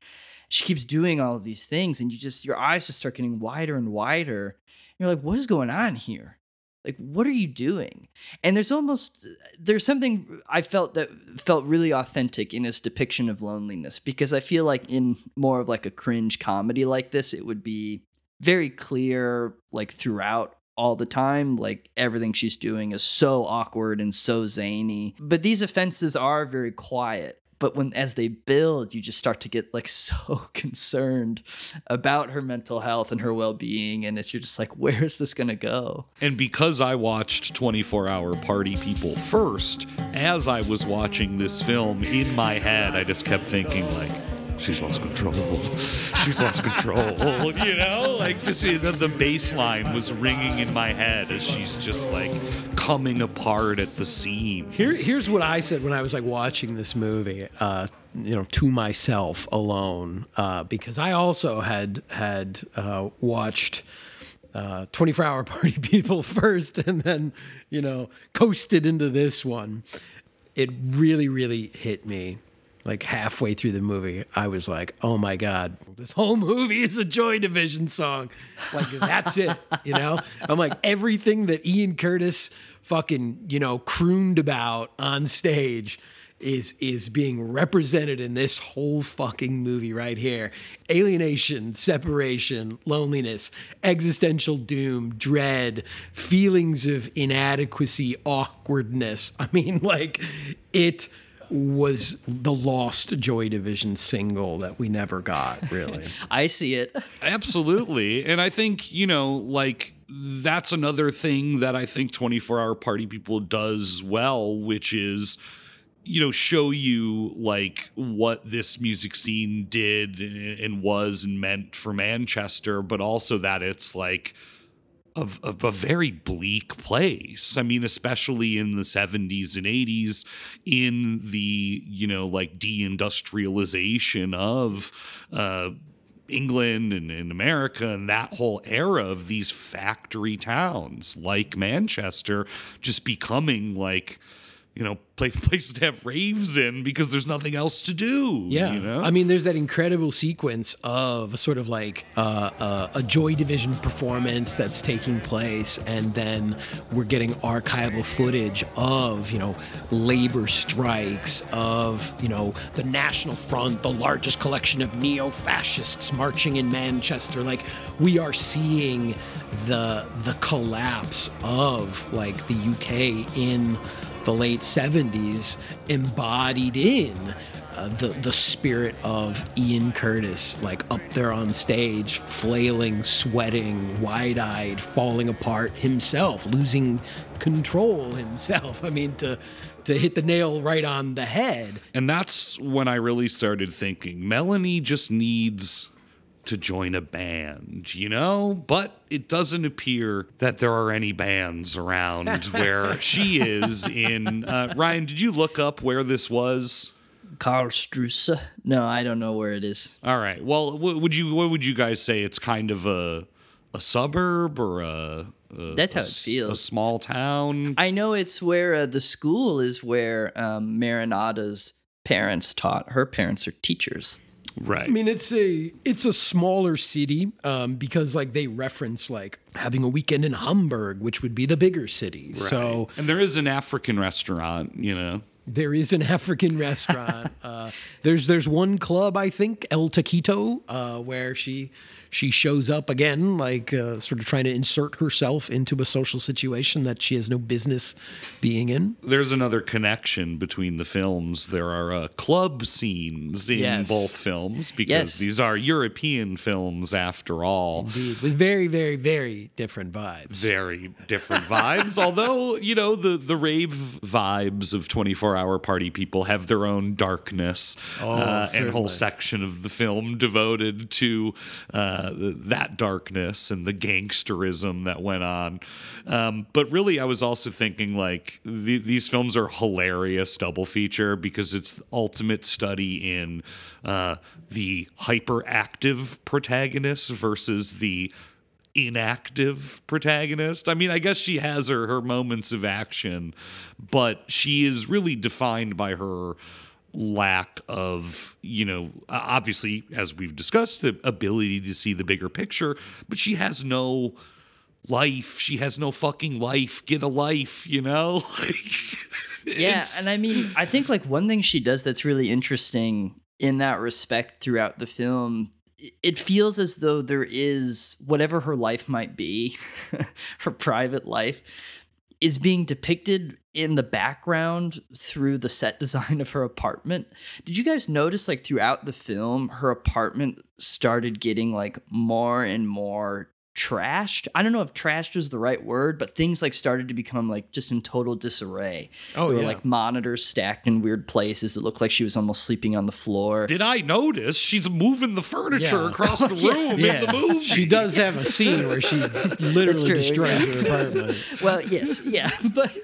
She keeps doing all of these things, and you just your eyes just start getting wider and wider. You're like, what is going on here? Like what are you doing? And there's almost there's something i felt that felt really authentic in his depiction of loneliness because i feel like in more of like a cringe comedy like this it would be very clear like throughout all the time like everything she's doing is so awkward and so zany. But these offenses are very quiet but when as they build you just start to get like so concerned about her mental health and her well-being and it's you're just like where is this going to go? And because I watched 24 Hour Party People first, as I was watching this film in my head, I just kept thinking, like, she's lost control. She's lost control. You know? Like, just the, the bass line was ringing in my head as she's just like coming apart at the seams. Here, here's what I said when I was like watching this movie, uh, you know, to myself alone, uh, because I also had had uh, watched uh, 24 Hour Party People first, and then you know coasted into this one. It really, really hit me. Like halfway through the movie, I was like, "Oh my god, this whole movie is a Joy Division song." Like that's it, you know. I'm like everything that Ian Curtis fucking you know crooned about on stage is is being represented in this whole fucking movie right here. Alienation, separation, loneliness, existential doom, dread, feelings of inadequacy, awkwardness. I mean, like it was the lost Joy Division single that we never got, really. I see it. Absolutely. And I think, you know, like that's another thing that I think 24 Hour Party People does well, which is you know show you like what this music scene did and was and meant for Manchester but also that it's like of, a very bleak place. I mean, especially in the 70s and 80s, in the, you know, like deindustrialization of uh, England and, and America and that whole era of these factory towns like Manchester just becoming like, you know, play, places to have raves in because there's nothing else to do. Yeah, you know? I mean, there's that incredible sequence of sort of like uh, uh, a Joy Division performance that's taking place, and then we're getting archival footage of you know labor strikes, of you know the National Front, the largest collection of neo-fascists marching in Manchester. Like we are seeing the the collapse of like the UK in the late 70s embodied in uh, the the spirit of Ian Curtis, like up there on stage, flailing, sweating, wide-eyed, falling apart himself, losing control himself. I mean, to to hit the nail right on the head. And that's when I really started thinking Melanie just needs to join a band, you know? But it doesn't appear that there are any bands around where she is in. Uh, Ryan, did you look up where this was? Karlsruhe. No, I don't know where it is. All right. Well, what would you what would you guys say? It's kind of a a suburb or a, a That's how a it feels. A small town. I know it's where uh, the school is where um, Maren Ade's parents taught. Her parents are teachers. Right. I mean, it's a it's a smaller city um, because like they reference like having a weekend in Hamburg, which would be the bigger city. So and there is an African restaurant, you know. There is an African restaurant. uh, there's there's one club I think El Taquito uh, where she she shows up again, like uh, sort of trying to insert herself into a social situation that she has no business being in. There's another connection between the films. There are uh, club scenes in Yes. both films because Yes. these are European films after all. Indeed, with very very very different vibes. Very different vibes. Although, you know, the, the rave vibes of 24 hour party people have their own darkness Oh, uh, and whole section of the film devoted to uh, th- that darkness and the gangsterism that went on. Um, but really, I was also thinking like th- these films are hilarious double feature because it's the ultimate study in uh, the hyperactive protagonist versus the inactive protagonist. I mean, I guess she has her her moments of action, but she is really defined by her lack of, you know, obviously as we've discussed the ability to see the bigger picture, but she has no life. She has no fucking life. Get a life, you know? Yeah, and I mean, I think like one thing she does that's really interesting in that respect throughout the film, it feels as though there is whatever her life might be, her private life, is being depicted in the background through the set design of her apartment. Did you guys notice like throughout the film her apartment started getting like more and more trashed? I don't know if trashed is the right word, but things like started to become like just in total disarray. Oh, there were like monitors stacked in weird places. It looked like she was almost sleeping on the floor. Did I notice she's moving the furniture Yeah. across the room Yeah, in the movie? she does have a scene where she literally destroys yeah. her apartment. well, yes, yeah, but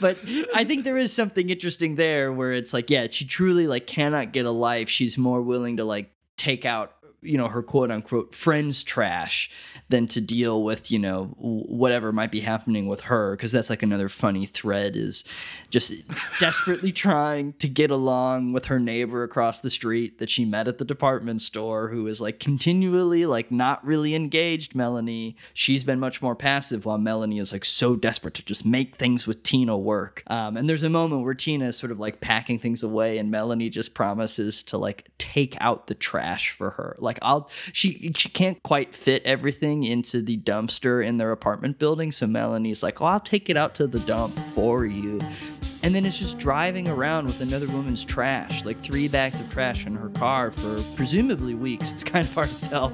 but I think there is something interesting there where it's like, yeah, she truly like cannot get a life. She's more willing to like take out you know her quote unquote friends trash than to deal with you know whatever might be happening with her because that's like another funny thread is just desperately trying to get along with her neighbor across the street that she met at the department store who is like continually like not really engaged melanie. She's been much more passive while melanie is like so desperate to just make things with tina work. Um, and there's a moment where tina is sort of like packing things away and melanie just promises to like take out the trash for her. Like i'll she she can't quite fit everything into the dumpster in their apartment building. So melanie's like oh i'll take it out to the dump for you and then it's just driving around with another woman's trash, like three bags of trash in her car for presumably weeks. It's kind of hard to tell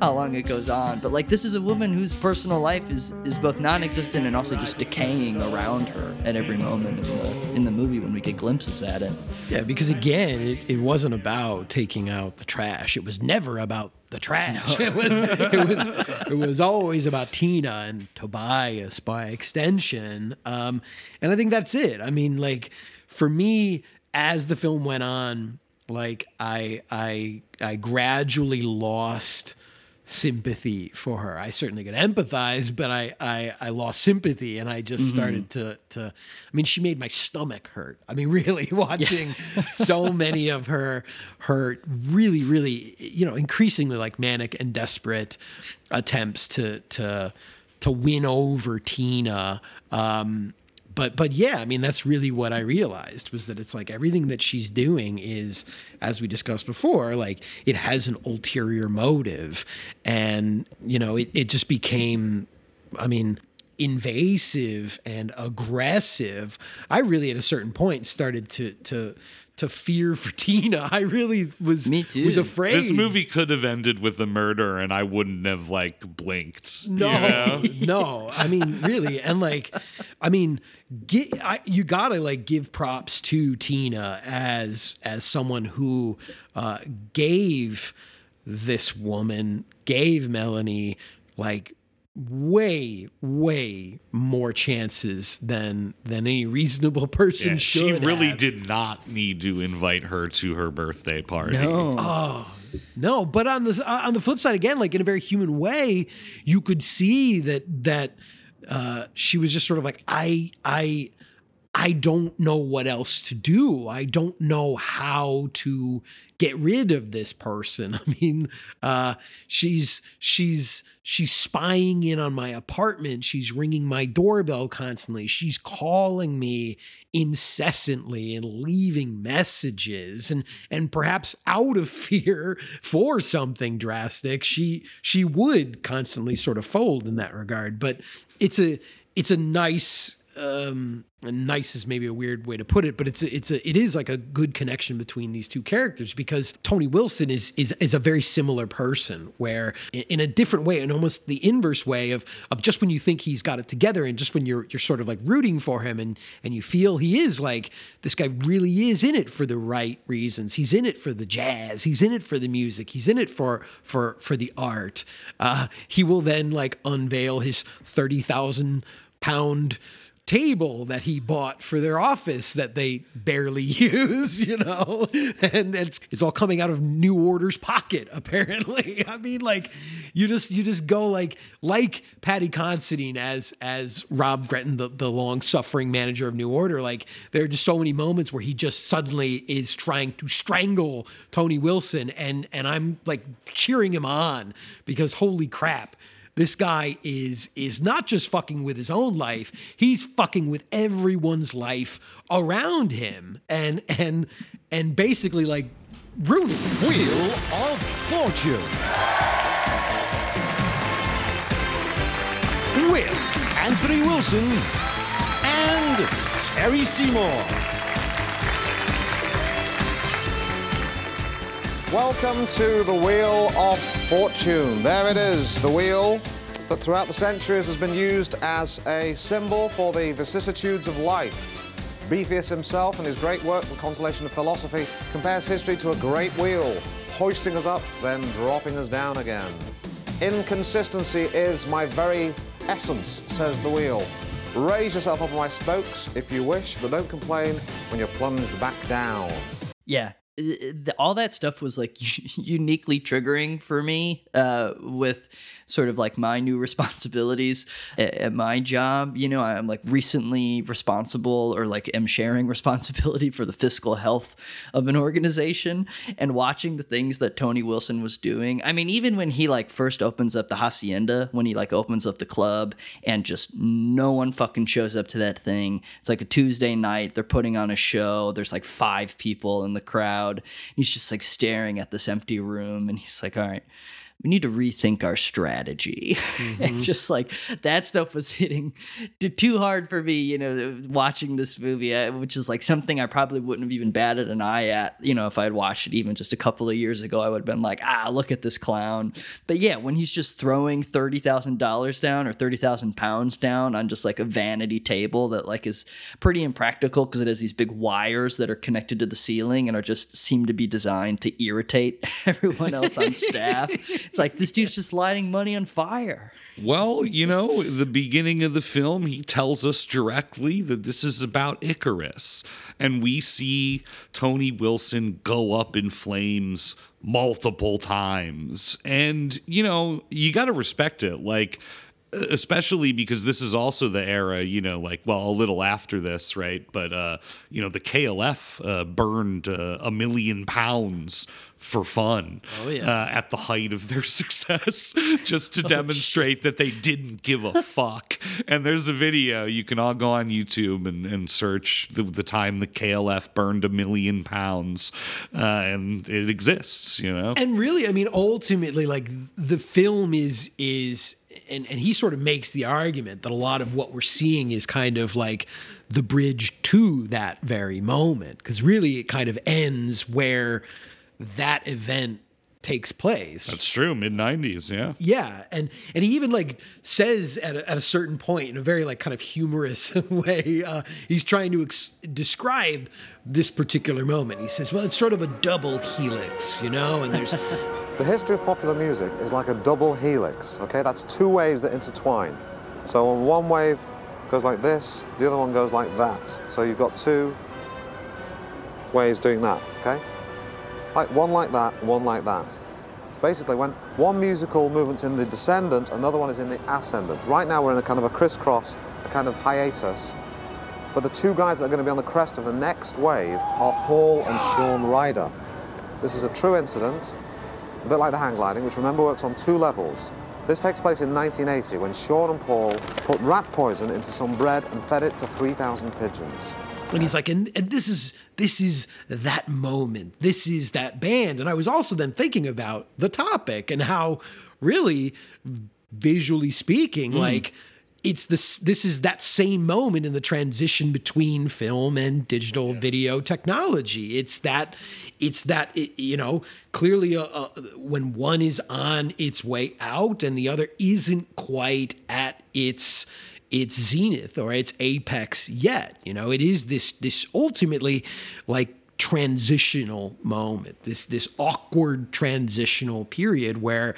how long it goes on. But like this is a woman whose personal life is is both non-existent and also just decaying around her at every moment in the in the movie when we get glimpses at it. Yeah, because again, it, it wasn't about taking out the trash. It was never about the trash. It was it was it was always about Tina and Tobias by extension. Um, and I think that's it. I mean, like for me, as the film went on, like I I I gradually lost sympathy for her. I certainly could empathize, but I I, I lost sympathy and I just Mm-hmm. started to to I mean she made my stomach hurt. I mean really watching so many of her her really really you know increasingly like manic and desperate attempts to to to win over Tina um but but yeah, I mean that's really what I realized was that it's like everything that she's doing is, as we discussed before, like it has an ulterior motive, and you know it it just became, I mean, invasive and aggressive. I really at a certain point started to to to fear for Tina. I really was Me too. was afraid. This movie could have ended with the murder, and I wouldn't have like blinked. No, you know? no. I mean, really, and like, I mean, get, I, you gotta like give props to Tina as as someone who uh, gave this woman, gave Melanie like way way more chances than than any reasonable person Yeah, should she really have. did not need to invite her to her birthday party. No. No, but on the uh, on the flip side, again, like in a very human way, you could see that that uh, she was just sort of like, I I I don't know what else to do. I don't know how to get rid of this person. I mean, uh, she's she's she's spying in on my apartment. She's ringing my doorbell constantly. She's calling me incessantly and leaving messages and and perhaps out of fear for something drastic, she she would constantly sort of fold in that regard. But it's a it's a nice um nice is maybe a weird way to put it but it's a, it's a it is like a good connection between these two characters because Tony Wilson is is is a very similar person where in, in a different way and almost the inverse way of of just when you think he's got it together and just when you're you're sort of like rooting for him and and you feel he is like this guy really is in it for the right reasons. He's in it for the jazz. He's in it for the music. He's in it for for for the art. Uh he will then like unveil his 30,000 pound table that he bought for their office that they barely use, you know, and it's it's all coming out of New Order's pocket apparently. I mean, like you just you just go like like Paddy Considine as as Rob Gretton, the the long suffering manager of New Order. Like there are just so many moments where he just suddenly is trying to strangle Tony Wilson, and and I'm like cheering him on because holy crap this guy is is not just fucking with his own life he's fucking with everyone's life around him and and and basically like ruining wheel of fortune. With anthony wilson and terry seymour Welcome to the Wheel of Fortune. There it is, the wheel that throughout the centuries has been used as a symbol for the vicissitudes of life. Boethius himself, in his great work, The Consolation of Philosophy, compares history to a great wheel, hoisting us up, then dropping us down again. Inconsistency is my very essence, says the wheel. Raise yourself up on my spokes if you wish, but don't complain when you're plunged back down. Yeah, all that stuff was like uniquely triggering for me uh, with sort of like my new responsibilities at, at, my job. You know, I'm like recently responsible or like am sharing responsibility for the fiscal health of an organization and watching the things that Tony Wilson was doing. I mean, even when he like first opens up the hacienda, when he like opens up the club and just no one fucking shows up to that thing. It's like a Tuesday night. They're putting on a show. There's like five people in the crowd. He's just like staring at this empty room and he's like, all right we need to rethink our strategy. Mm-hmm. and just like that stuff was hitting too hard for me, you know, watching this movie, uh, which is like something I probably wouldn't have even batted an eye at, you know, if I had watched it even just a couple of years ago. I would have been like, ah, look at this clown. But yeah, when he's just throwing $30,000 down or 30,000 pounds down on just like a vanity table that like is pretty impractical because it has these big wires that are connected to the ceiling and are just seem to be designed to irritate everyone else on staff. It's like this dude's just lighting money on fire. Well, you know, the beginning of the film, he tells us directly that this is about Icarus. And we see Tony Wilson go up in flames multiple times. And, you know, you got to respect it. Like, especially because this is also the era, you know, like well, a little after this, right? But uh, you know, the KLF uh, burned uh, a million pounds for fun oh, yeah. uh, at the height of their success, just to oh, demonstrate shit. that they didn't give a fuck. and there's a video you can all go on YouTube and, and search the, the time the KLF burned a million pounds, uh, and it exists, you know. And really, I mean, ultimately, like the film is is and, and he sort of makes the argument that a lot of what we're seeing is kind of like the bridge to that very moment because really it kind of ends where that event takes place. That's true, mid '90s, yeah. Yeah, and and he even like says at a, at a certain point in a very like kind of humorous way, uh, he's trying to ex- describe this particular moment. He says, "Well, it's sort of a double helix, you know, and there's." The history of popular music is like a double helix, okay? That's two waves that intertwine. So one wave goes like this, the other one goes like that. So you've got two waves doing that, okay? Like one like that, one like that. Basically, when one musical movement's in the descendant, another one is in the ascendant. Right now we're in a kind of a crisscross, a kind of hiatus. But the two guys that are going to be on the crest of the next wave are Paul and Shaun Ryder. This is a true incident a bit like the hang gliding, which remember works on two levels. This takes place in 1980 when Shaun and Paul put rat poison into some bread and fed it to 3,000 pigeons. And he's like, and, and this is this is that moment. This is that band. And I was also then thinking about the topic and how really visually speaking, mm. like it's this this is that same moment in the transition between film and digital yes. video technology it's that it's that it, you know clearly uh, uh, when one is on its way out and the other isn't quite at its its zenith or its apex yet you know it is this this ultimately like transitional moment this this awkward transitional period where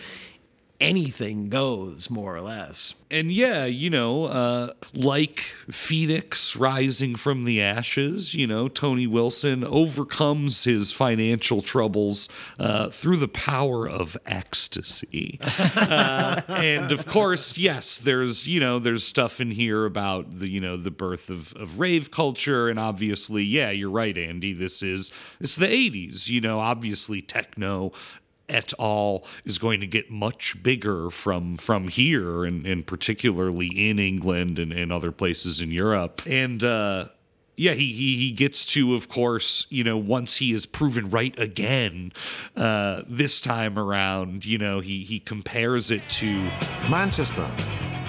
anything goes, more or less. And yeah, you know, uh, like Phoenix rising from the ashes, you know, Tony Wilson overcomes his financial troubles uh, through the power of ecstasy. uh, and of course, yes, there's, you know, there's stuff in here about the, you know, the birth of, of rave culture. And obviously, yeah, you're right, Andy. This is, it's the 80s, you know, obviously techno et al. is going to get much bigger from from here and, and particularly in England and, and other places in Europe. And uh, yeah, he, he he gets to, of course, you know, once he is proven right again, uh, this time around, you know, he he compares it to Manchester,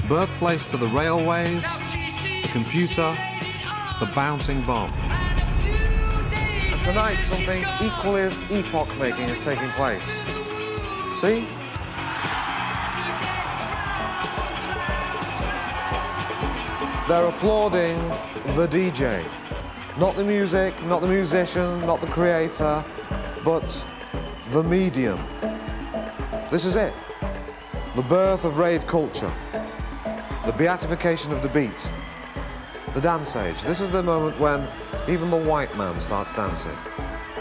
birthplace to the railways, the computer, the bouncing bomb. Tonight, something equally as epoch-making is taking place. See? They're applauding the DJ. Not the music, not the musician, not the creator, but the medium. This is it. The birth of rave culture. The beatification of the beat. The dance age. This is the moment when even the white man starts dancing.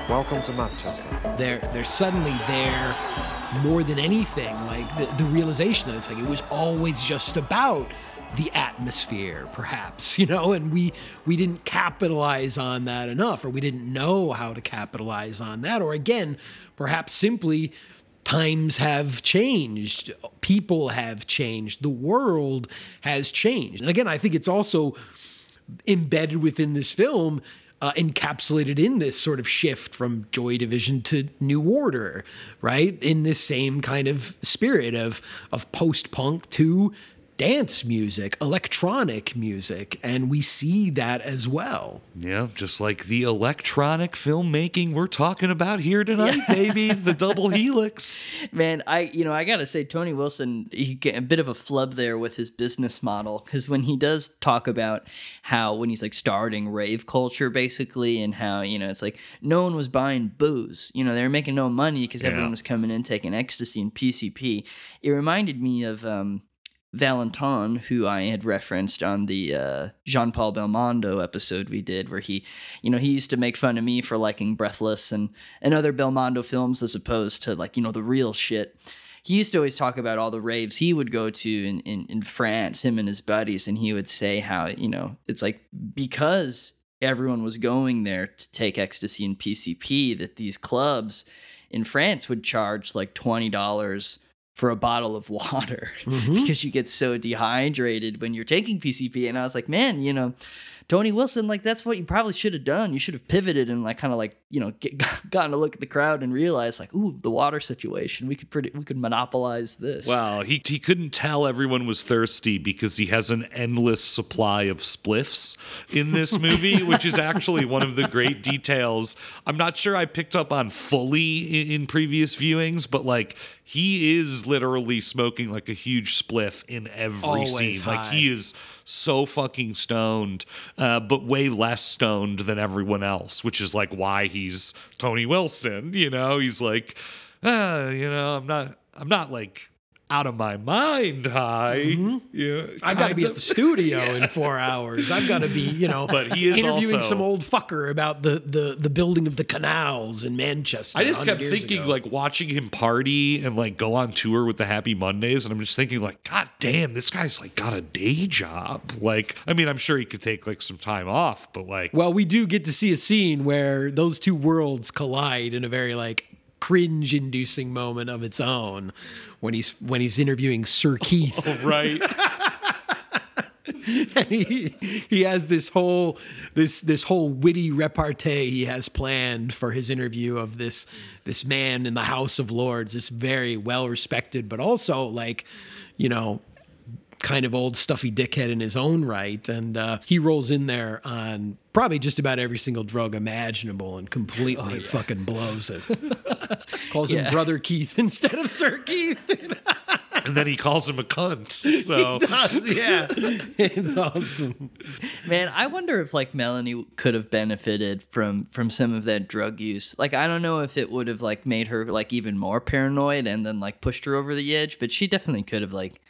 Welcome to Manchester. They're they're suddenly there more than anything. Like the, the realization that it's like it was always just about the atmosphere, perhaps, you know, and we we didn't capitalize on that enough, or we didn't know how to capitalize on that, or again, perhaps simply times have changed, people have changed, the world has changed. And again, I think it's also embedded within this film uh, encapsulated in this sort of shift from Joy Division to New Order, right? In this same kind of spirit of of post punk to dance music, electronic music, and we see that as well. Yeah, just like the electronic filmmaking we're talking about here tonight, baby. The double helix. Man, I you know I gotta say Tony Wilson he get a bit of a flub there with his business model because when he does talk about how when he's like starting rave culture basically and how you know it's like no one was buying booze you know they were making no money because Yeah. everyone was coming in taking ecstasy and PCP. It reminded me of um, Valentin, who I had referenced on the uh, Jean Paul Belmondo episode we did, where he, you know, he used to make fun of me for liking Breathless and, and other Belmondo films as opposed to like, you know, the real shit. He used to always talk about all the raves he would go to in, in, in France, him and his buddies, and he would say how, you know, it's like because everyone was going there to take ecstasy and PCP, that these clubs in France would charge like $20 for a bottle of water mm-hmm. because you get so dehydrated when you're taking PCP. And I was like, man, you know, Tony Wilson, like that's what you probably should have done. You should have pivoted and like kind of like you know get, gotten a look at the crowd and realized like, ooh, the water situation. We could pretty we could monopolize this. Wow, he, he couldn't tell everyone was thirsty because he has an endless supply of spliffs in this movie, which is actually one of the great details. I'm not sure I picked up on fully in, in previous viewings, but like he is literally smoking like a huge spliff in every Always scene. Like he is so fucking stoned, uh, but way less stoned than everyone else, which is like why he's Tony Wilson. You know, he's like, ah, you know, I'm not, I'm not like out of my mind high. Mm-hmm. Yeah, I've got to be at the studio in four hours. I've got to be, you know, But he is interviewing also- some old fucker about the, the the building of the canals in Manchester. I just kept thinking, ago. like watching him party and like go on tour with the Happy Mondays, and I'm just thinking, like, God damn, this guy's like got a day job. Like, I mean, I'm sure he could take like some time off, but like, Well, we do get to see a scene where those two worlds collide in a very like cringe-inducing moment of its own when he's when he's interviewing Sir Keith. Oh, right? and he he has this whole this this whole witty repartee he has planned for his interview of this this man in the House of Lords, this very well respected, but also like, you know, kind of old stuffy dickhead in his own right. And uh, he rolls in there on probably just about every single drug imaginable and completely fucking blows it. Calls him Brother Keith instead of Sir Keith. and then he calls him a cunt. So he does, yeah. It's awesome. Man, I wonder if like Melanie could have benefited from from some of that drug use. Like I don't know if it would have like made her like even more paranoid and then like pushed her over the edge, but she definitely could have like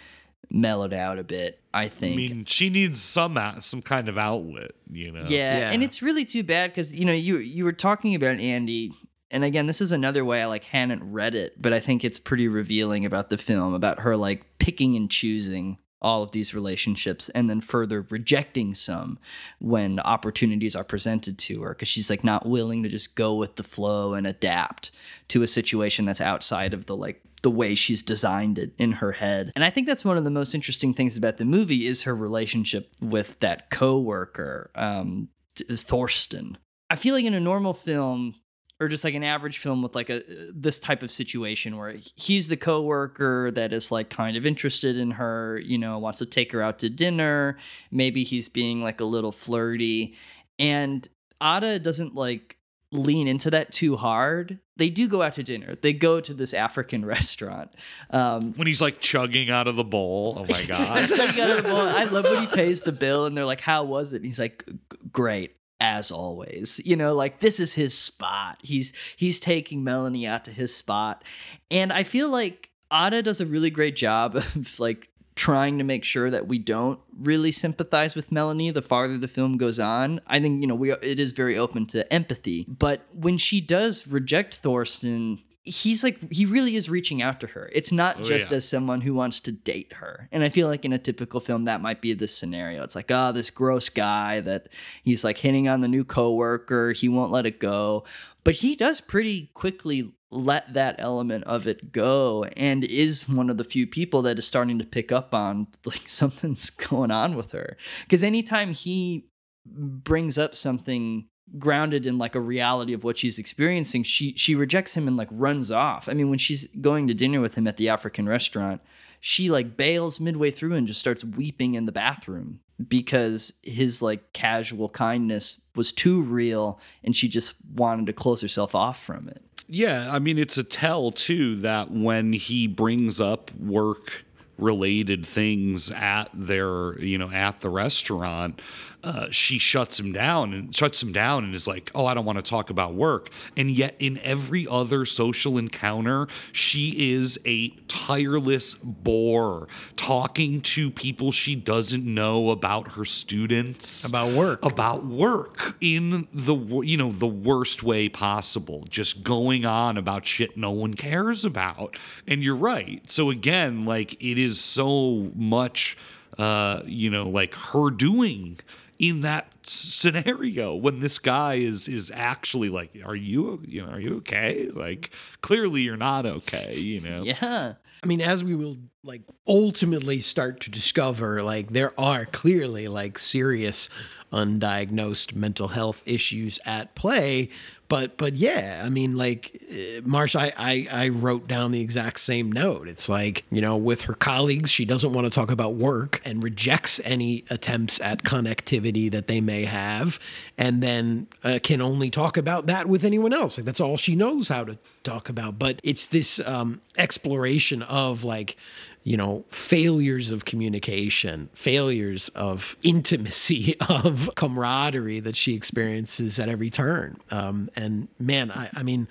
mellowed out a bit, I think. I mean, she needs some out- some kind of outlet, you know. Yeah, Yeah. and it's really too bad because you know you you were talking about Andy, and again, this is another way I like hadn't read it, but I think it's pretty revealing about the film about her like picking and choosing all of these relationships and then further rejecting some when opportunities are presented to her because she's like not willing to just go with the flow and adapt to a situation that's outside of the like the way she's designed it in her head. And I think that's one of the most interesting things about the movie is her relationship with that coworker, um, Thorsten. I feel like in a normal film or just like an average film with like a this type of situation where he's the coworker that is like kind of interested in her, you know, wants to take her out to dinner, maybe he's being like a little flirty and Ade doesn't like lean into that too hard. They do go out to dinner. They go to this African restaurant. Um, When he's like chugging out of the bowl. Oh my god. Chugging out of the bowl. I love when he pays the bill and they're like, "How was it?" And he's like, "Great." As always, you know, like this is his spot. He's he's taking Melanie out to his spot, and I feel like Ade does a really great job of like trying to make sure that we don't really sympathize with Melanie the farther the film goes on. I think, you know, we it is very open to empathy. But when she does reject Thorsten, he's like he really is reaching out to her. It's not Oh, just yeah. as someone who wants to date her. And I feel like in a typical film that might be this scenario. It's like, oh, this gross guy that he's like hitting on the new coworker, he won't let it go. But he does pretty quickly let that element of it go and is one of the few people that is starting to pick up on like something's going on with her. Cuz anytime he brings up something grounded in like a reality of what she's experiencing she she rejects him and like runs off. I mean when she's going to dinner with him at the african restaurant she like bails midway through and just starts weeping in the bathroom because his like casual kindness was too real and she just wanted to close herself off from it. Yeah, I mean, it's a tell too that when he brings up work related things at their, you know, at the restaurant, uh, she shuts him down and shuts him down and is like, "Oh, I don't want to talk about work." And yet, in every other social encounter, she is a tireless bore, talking to people she doesn't know about her students, About work. about work in the you know the worst way possible just going on about shit no one cares about and you're right so again like it is so much uh you know like her doing in that scenario when this guy is is actually like are you you know are you okay? Like clearly you're not okay you know? Yeah. I mean, as we will like ultimately start to discover, like there are clearly like serious undiagnosed mental health issues at play. But but yeah, I mean, like uh, Marsh, I, I I wrote down the exact same note. It's like you know, with her colleagues, she doesn't want to talk about work and rejects any attempts at connectivity that they may have, and then uh, can only talk about that with anyone else. Like that's all she knows how to talk about. But it's this um, exploration of like you know, failures of communication, failures of intimacy, of camaraderie that she experiences at every turn. Um, and man, I, I mean,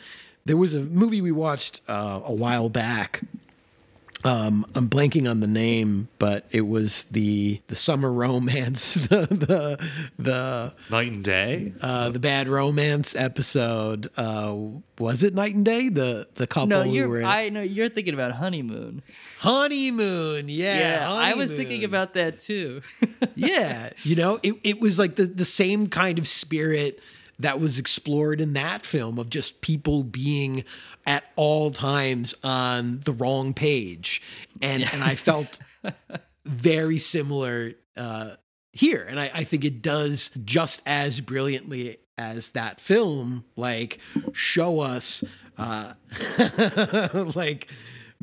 there was a movie we watched uh, a while back. Um, I'm blanking on the name, but it was the the summer romance, the the the night and day, uh, the bad romance episode. Uh, was it Night and Day? The the couple no who were you're in i know you're thinking about honeymoon honeymoon. Yeah, Yeah, i was thinking about that too yeah, you know, it, it was like the, the same kind of spirit that was explored in that film of just people being at all times on the wrong page. And and I felt very similar uh, here. And I, I think it does just as brilliantly as that film, like show us uh like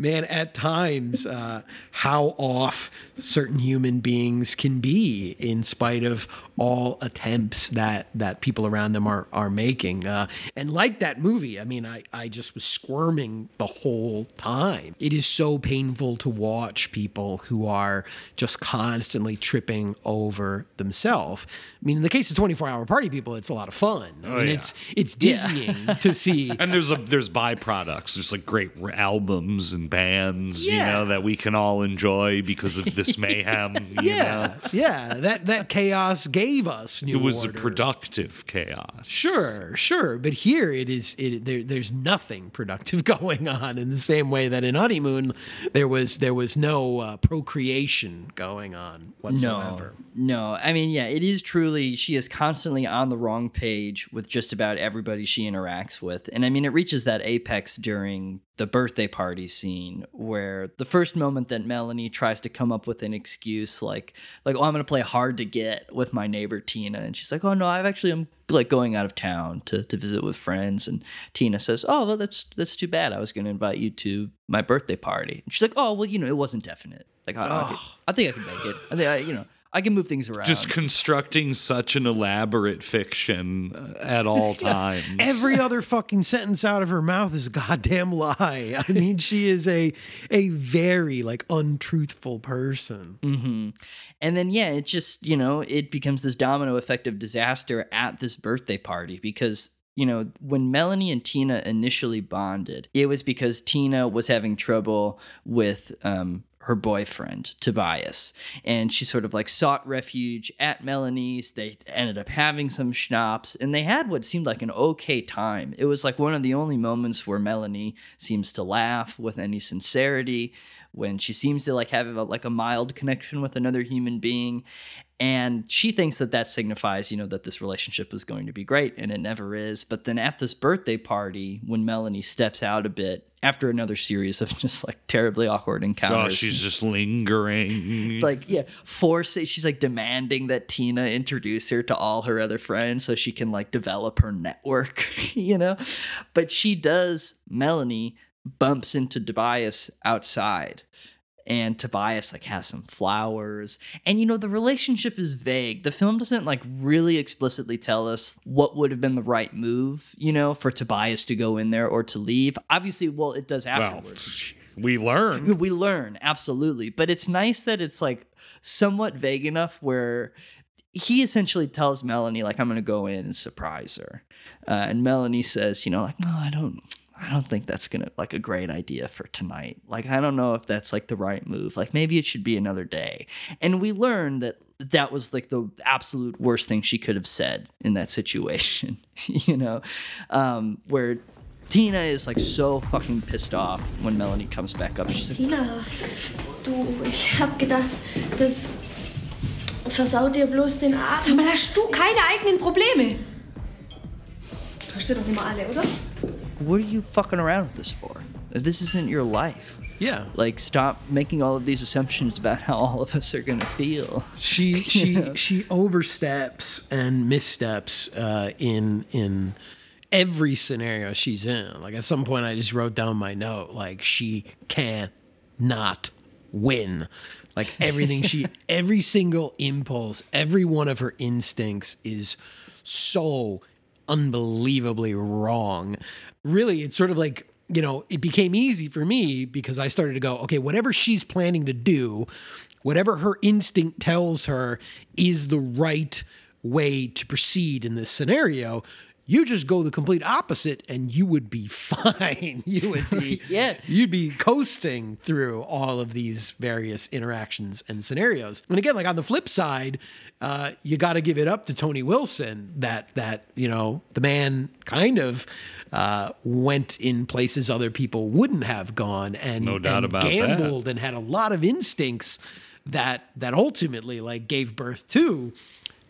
man, at times, uh, how off certain human beings can be, in spite of all attempts that that people around them are are making. Uh, and like that movie, I mean, I I just was squirming the whole time. It is so painful to watch people who are just constantly tripping over themselves. I mean, in the case of 24 Hour Party People, it's a lot of fun. I Oh, mean, yeah. it's it's dizzying to see. and there's a there's byproducts. There's like great albums and bands, you know, that we can all enjoy because of this mayhem. you yeah, know? yeah. That that chaos gave us new it was order. a productive chaos. Sure, sure, but here it is. It there, there's nothing productive going on in the same way that in honeymoon there was there was no uh, procreation going on whatsoever. No, no. I mean, yeah, it is truly, she is constantly on the wrong page with just about everybody she interacts with. And I mean, it reaches that apex during the birthday party scene where the first moment that Melanie tries to come up with an excuse like, like, oh, I'm going to play hard to get with my neighbor Tina. And she's like, oh, no, I've actually, I'm like going out of town to, to visit with friends. And Tina says, oh, well, that's, that's too bad. I was going to invite you to my birthday party. And she's like, oh, well, you know, it wasn't definite. Like, I, I, could- I think I can make it. I think I, you know, I can move things around. Just constructing such an elaborate fiction uh, at all times. Every other fucking sentence out of her mouth is a goddamn lie. I mean, she is a a very like untruthful person. hmm And then yeah, it just you know it becomes this domino effect of disaster at this birthday party because you know when Melanie and Tina initially bonded, it was because Tina was having trouble with um, her boyfriend Tobias, and she sort of like sought refuge at Melanie's. They ended up having some schnapps, and they had what seemed like an okay time. It was like one of the only moments where Melanie seems to laugh with any sincerity, when she seems to like have a, like a mild connection with another human being, and she thinks that that signifies you know that this relationship is going to be great and it never is. But then at this birthday party when melanie steps out a bit after another series of just like terribly awkward oh, encounters Oh, she's just lingering. like yeah force she's like demanding that tina introduce her to all her other friends so she can like develop her network you know? But she does melanie bumps into tobias outside and Tobias like has some flowers. And you know, the relationship is vague. The film doesn't like really explicitly tell us what would have been the right move, you know, for Tobias to go in there or to leave. Obviously, well, it does well, afterwards. we learn. We learn, absolutely. But it's nice that it's like somewhat vague enough where he essentially tells Melanie, like, I'm gonna go in and surprise her. Uh, and Melanie says, you know, like, no, I don't I don't think that's gonna like a great idea for tonight. Like, I don't know if that's like the right move. Like, maybe it should be another day. And we learned that that was like the absolute worst thing she could have said in that situation. you know, um, where Tina is like so fucking pissed off when Melanie comes back up. She's like, Tina, du, ich hab gedacht, das versaut dir bloß den Abend. Sag mal, hast du keine eigenen Probleme? Du hast ja doch immer alle, oder? What are you fucking around with this for? This isn't your life. Yeah. Like stop making all of these assumptions about how all of us are gonna feel. She she she oversteps and missteps uh, in in every scenario she's in. Like at some point, I just wrote down my note. Like she can not win. Like everything she, every single impulse, every one of her instincts is so unbelievably wrong. Really, it's sort of like, you know, it became easy for me because I started to go, okay, whatever she's planning to do, whatever her instinct tells her is the right way to proceed in this scenario. You just go the complete opposite and you would be fine. You would be yeah. You'd be coasting through all of these various interactions and scenarios. And again, like on the flip side, uh, you got to give it up to Tony Wilson that that you know the man kind of uh, went in places other people wouldn't have gone and No doubt and about that. gambled and had a lot of instincts that that ultimately like gave birth to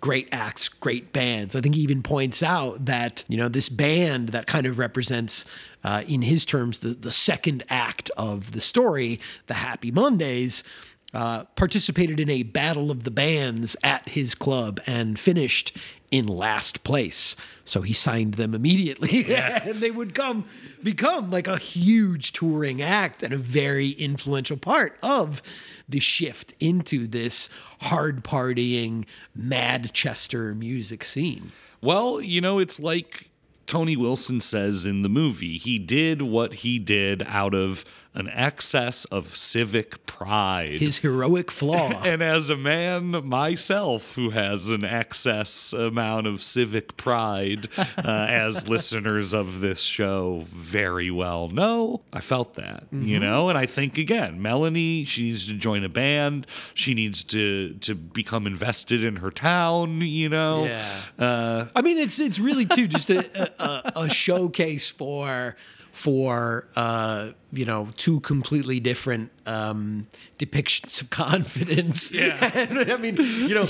great acts, great bands. I think he even points out that you know this band that kind of represents, uh, in his terms, the the second act of the story, the Happy Mondays. Uh, participated in a battle of the bands at his club and finished in last place. So he signed them immediately, and they would come become like a huge touring act and a very influential part of the shift into this hard partying Madchester music scene. Well, you know, it's like Tony Wilson says in the movie. He did what he did out of an excess of civic pride. His heroic flaw. and as a man myself who has an excess amount of civic pride, uh, as listeners of this show very well know, I felt that, you Mhm. know? And I think, again, Melanie, she needs to join a band. She needs to, to become invested in her town, you know? Yeah. Uh, I mean, it's it's really too just a, a, a showcase for for uh, you know two completely different um, depictions of confidence. Yeah. and, I mean, you know,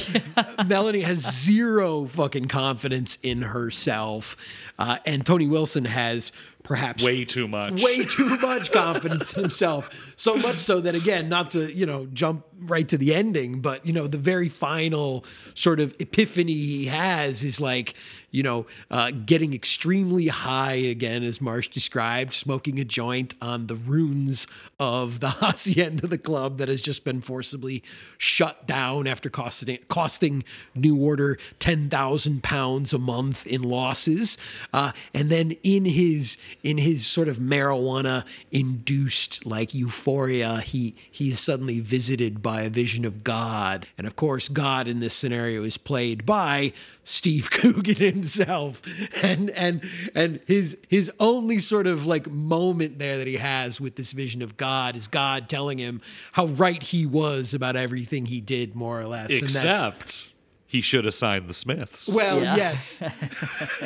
Melanie has zero fucking confidence in herself, uh, and Tony Wilson has perhaps way too much. way too much confidence in himself. So much so that again, not to you know jump right to the ending, but you know the very final sort of epiphany he has is like you know uh, getting extremely high again, as Marsh described, smoking a joint on the ruins of the hacienda, the club that has just been forcibly shut down after costing costing New Order ten thousand pounds a month in losses, uh, and then in his in his sort of marijuana induced like euphoria, he he's suddenly visited by a vision of God, and of course, God in this scenario is played by Steve Coogan himself, and and and his his only sort of like moment there that he has has with this vision of God is God telling him how right he was about everything he did, more or less. and that- Except he should have signed the Smiths. well, yes,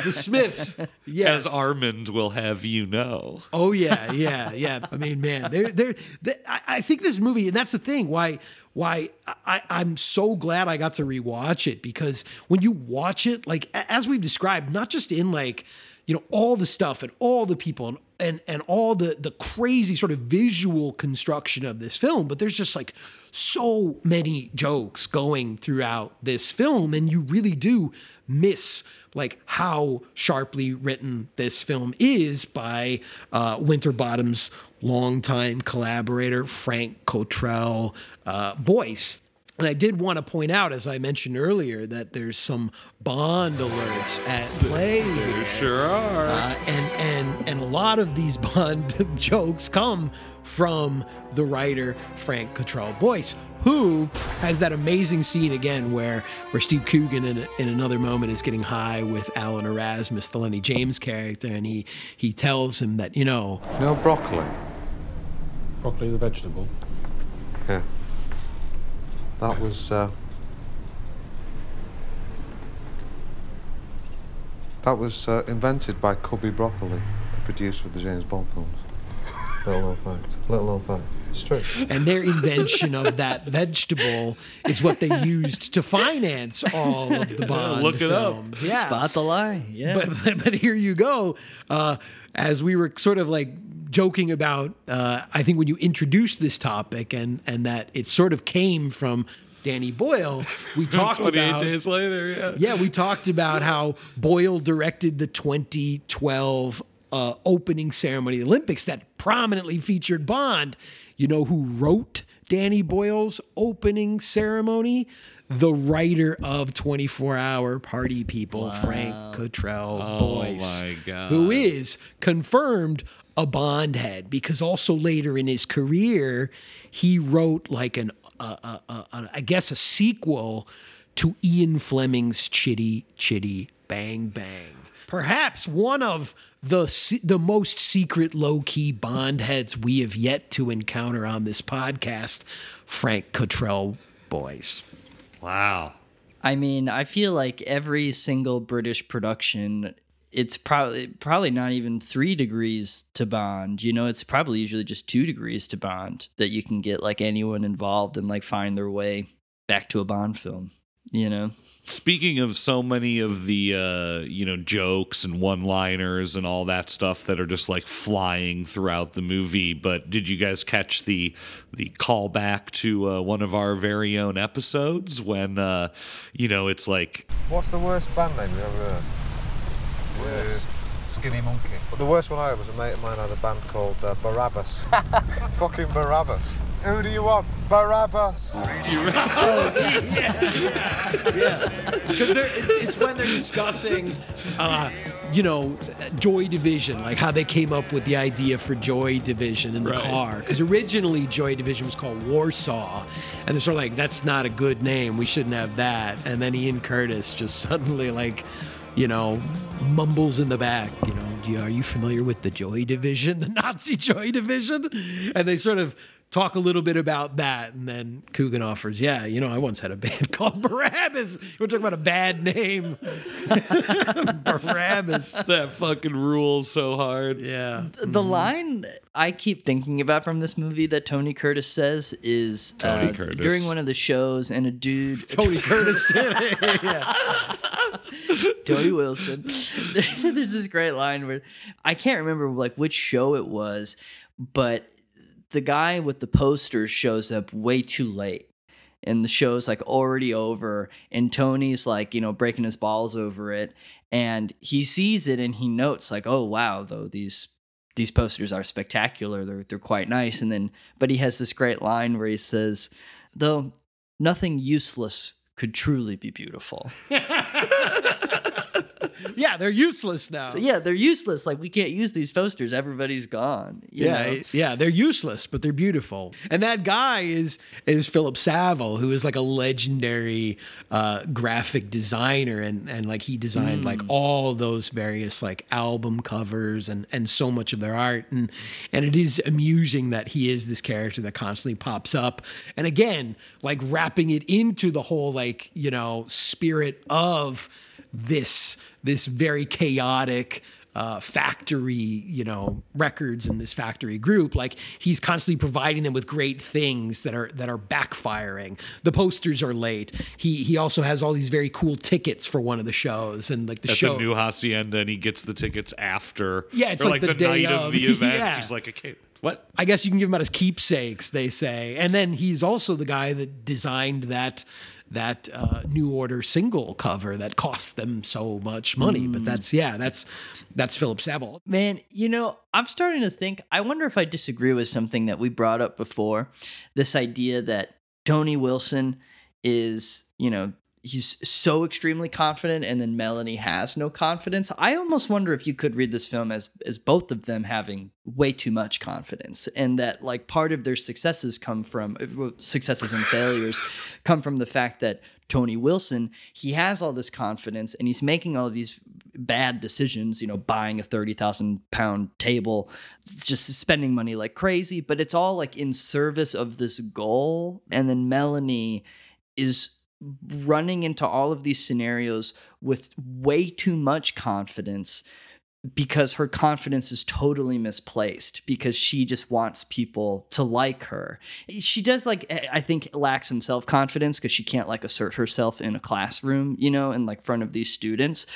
the Smiths, yes, As Armand will have you know. Oh yeah, yeah, yeah. I mean, man, they're, they're, they I, I think this movie, and that's the thing why why I, I'm so glad I got to rewatch it because when you watch it, like as we've described, not just in like you know all the stuff and all the people and and and all the the crazy sort of visual construction of this film, but there's just like so many jokes going throughout this film, and you really do miss like how sharply written this film is by uh, Winterbottom's longtime collaborator Frank Cottrell uh, Boyce. And I did want to point out, as I mentioned earlier, that there's some Bond alerts at play. There Sure are. Uh, and and and a lot of these Bond jokes come from the writer Frank Cottrell Boyce, who has that amazing scene again where where Steve Coogan in, in another moment is getting high with Alan Erasmus, the Lennie James character, and he he tells him that you know No broccoli. Broccoli the vegetable. Yeah. That was. Uh, that was uh, invented by Cubby Broccoli, the producer of the James Bond films. Little known fact. Little known fact. It's true. and their invention of that vegetable is what they used to finance all of the Bond Look it up. Yeah, Spot the lie. Yeah. but, but but here you go. Uh, as we were sort of like joking about, uh, I think when you introduced this topic and and that it sort of came from Danny Boyle, we talked 28 about days later, yeah. yeah, we talked about how Boyle directed the 2012 uh, opening ceremony of the Olympics that prominently featured Bond. You know who wrote Danny Boyle's opening ceremony? The writer of 24 Hour Party People, Frank Cottrell Oh Boyce, my God. who is confirmed a Bond head because also later in his career, he wrote like an, uh, uh, uh, uh, I guess, a sequel to Ian Fleming's Chitty Chitty Bang Bang. Perhaps one of the the most secret low key Bond heads we have yet to encounter on this podcast, Frank Cottrell Boyce. Wow. I mean, I feel like every single British production, it's probably probably not even three degrees to Bond. You know, it's probably usually just two degrees to Bond that you can get like anyone involved and like find their way back to a Bond film. You know, Speaking of so many of the uh, you know jokes and one-liners and all that stuff that are just like flying throughout the movie, but did you guys catch the the callback to uh, one of our very own episodes when uh, you know it's like What's the worst band name you ever heard? Worst. Skinny Monkey. Well, the worst one I heard was a mate of mine had a band called uh, Barabbas. Fucking Barabbas. Who do you want? Barabbas. yeah because it's, it's when they're discussing, uh, you know, Joy Division, like how they came up with the idea for Joy Division in the Right. car. Because originally Joy Division was called Warsaw, and they're sort of like, that's not a good name. We shouldn't have that. And then Ian Curtis just suddenly like. You know, mumbles in the back. You know, "Do you- are you familiar with the Joy Division, the Nazi Joy Division? And they sort of talk a little bit about that, and then Coogan offers, "Yeah, you know, I once had a band called Barabbas. We're talking about a bad name, Barabbas. that fucking rules so hard. Yeah, the line I keep thinking about from this movie that Tony Curtis says is Tony uh, Curtis. during one of the shows, and a dude Tony Curtis did it. yeah. Tony Wilson. There's this great line where I can't remember like which show it was, but the guy with the posters shows up way too late. And the show's like already over, and Tony's like, you know, breaking his balls over it. And he sees it and he notes, like, oh wow, though these these posters are spectacular. They're they're quite nice. And then but he has this great line where he says, though nothing useless could truly be beautiful. yeah, they're useless now. So, yeah, they're useless. Like we can't use these posters. Everybody's gone. you yeah, know? yeah, they're useless, but they're beautiful. And that guy is is Philip Saville, who is like a legendary uh, graphic designer, and and like he designed Mm. like all those various like album covers and and so much of their art, and and it is amusing that he is this character that constantly pops up, and again, like wrapping it into the whole like you know spirit of this this very chaotic uh, factory, you know, records in this factory group. Like he's constantly providing them with great things that are that are backfiring. The posters are late. He he also has all these very cool tickets for one of the shows, and like the At show. the new hacienda, and he gets the tickets after. Yeah, it's like like, the the, day night of, of. the event. Yeah. He's like, okay, what? I guess you can give him out as keepsakes, they say. And then he's also the guy that designed that that uh, New Order single cover that cost them so much money. But that's yeah, that's that's Philip Saville. Man, you know, I'm starting to think, I wonder if I disagree with something that we brought up before. This idea that Tony Wilson is, you know, he's so extremely confident and then Melanie has no confidence. I almost wonder if you could read this film as as both of them having way too much confidence and that like part of their successes come from uh, successes and failures come from the fact that Tony Wilson, he has all this confidence and he's making all these bad decisions, you know, buying a 30,000 pound table, just spending money like crazy, but it's all like in service of this goal. And then Melanie is running into all of these scenarios with way too much confidence because her confidence is totally misplaced because she just wants people to like her. She does like I think lacks some self-confidence because she can't like assert herself in a classroom, you know, in like front of these students.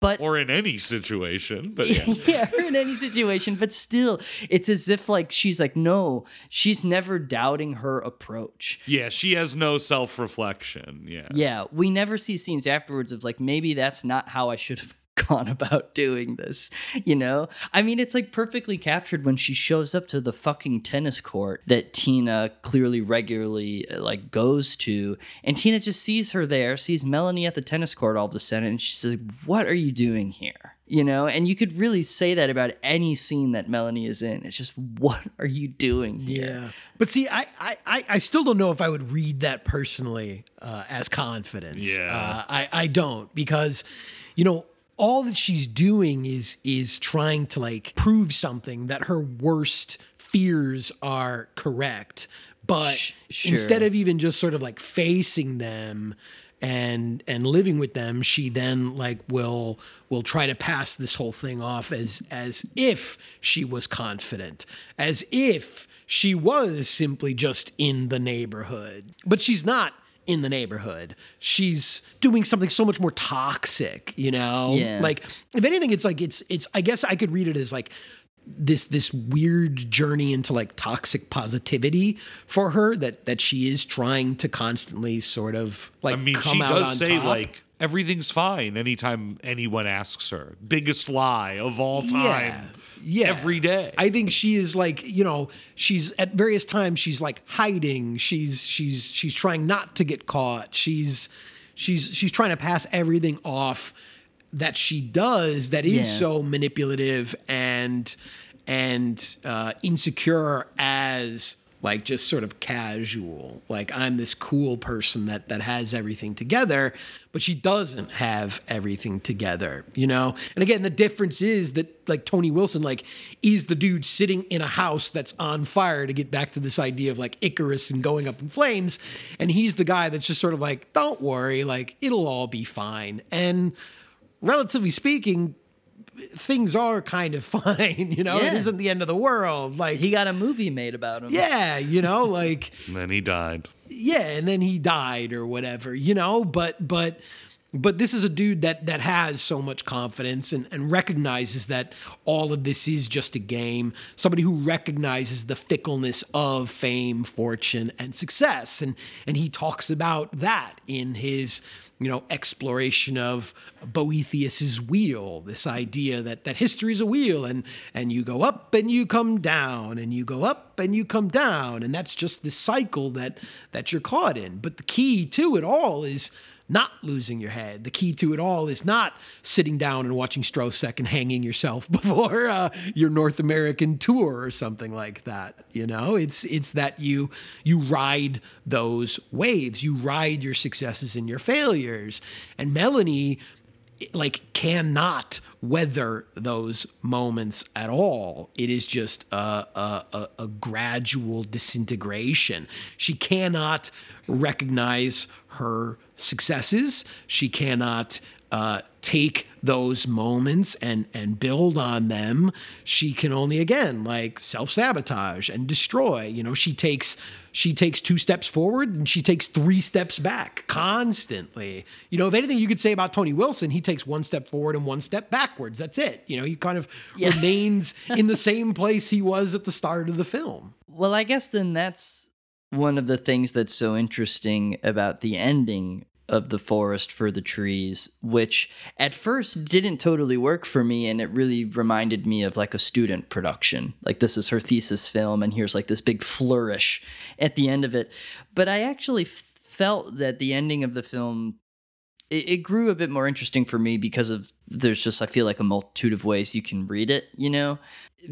But or in any situation, but yeah. yeah, in any situation, but still, it's as if like she's like, no, she's never doubting her approach. Yeah, she has no self reflection. Yeah. Yeah, we never see scenes afterwards of like maybe that's not how I should have gone about doing this, you know? I mean, it's like perfectly captured when she shows up to the fucking tennis court that Tina clearly regularly uh, like goes to, and Tina just sees her there, sees Melanie at the tennis court all of a sudden, and she says, "What are you doing here?" You know, and you could really say that about any scene that Melanie is in. It's just, what are you doing here? Yeah. But see, I, I, I- I still don't know if I would read that personally uh, as confidence. Yeah. Uh, I, I don't because, you know, all that she's doing is is trying to like prove something that her worst fears are correct. But Sh- sure. instead of even just sort of like facing them and and living with them she then like will will try to pass this whole thing off as as if she was confident as if she was simply just in the neighborhood but she's not in the neighborhood she's doing something so much more toxic you know Yeah. like if anything it's like it's it's i guess i could read it as like this this weird journey into like toxic positivity for her that that she is trying to constantly sort of like I mean, come she out on does say top. like everything's fine anytime anyone asks her. Biggest lie of all time. Yeah. Yeah. Every day. I think she is like, you know, she's at various times she's like hiding. She's she's she's trying not to get caught. She's she's she's trying to pass everything off that she does that is Yeah. so manipulative and and uh, insecure as like just sort of casual like i'm this cool person that that has everything together but she doesn't have everything together you know? And again the difference is that like tony wilson like is the dude sitting in a house that's on fire to get back to this idea of like icarus and going up in flames and he's the guy that's just sort of like don't worry like it'll all be fine. And relatively speaking things are kind of fine you know it Yeah. isn't the end of the world like He got a movie made about him. yeah you know like and then he died. yeah and then he died or whatever you know but but but this is a dude that that has so much confidence and, and recognizes that all of this is just a game. Somebody who recognizes the fickleness of fame fortune and success. And and he talks about that in his you know exploration of boethius's wheel this idea that that history is a wheel and and you go up and you come down and you go up and you come down. And that's just this cycle that that you're caught in. But the key to it all is not losing your head. The key to it all is not sitting down and watching Stroszek and hanging yourself before uh, your North American tour or something like that. You know, it's it's that you you ride those waves, you ride your successes and your failures. And Melanie like cannot weather those moments at all. It is just a, a, a, gradual disintegration. She cannot recognize her successes. She cannot uh, take those moments and and build on them. She can only again like self sabotage and destroy. You know, she takes she takes two steps forward and she takes three steps back constantly. You know, if anything you could say about Tony Wilson, he takes one step forward and one step backwards. That's it. You know, he kind of yeah. remains in the same place he was at the start of the film. Well, I guess then that's one of the things that's so interesting about the ending of the forest for the trees, which at first didn't totally work for me. And it really reminded me of like a student production. Like, this is her thesis film, and here's like this big flourish at the end of it. But I actually felt that the ending of the film it, it grew a bit more interesting for me because of there's just I feel like a multitude of ways you can read it, you know?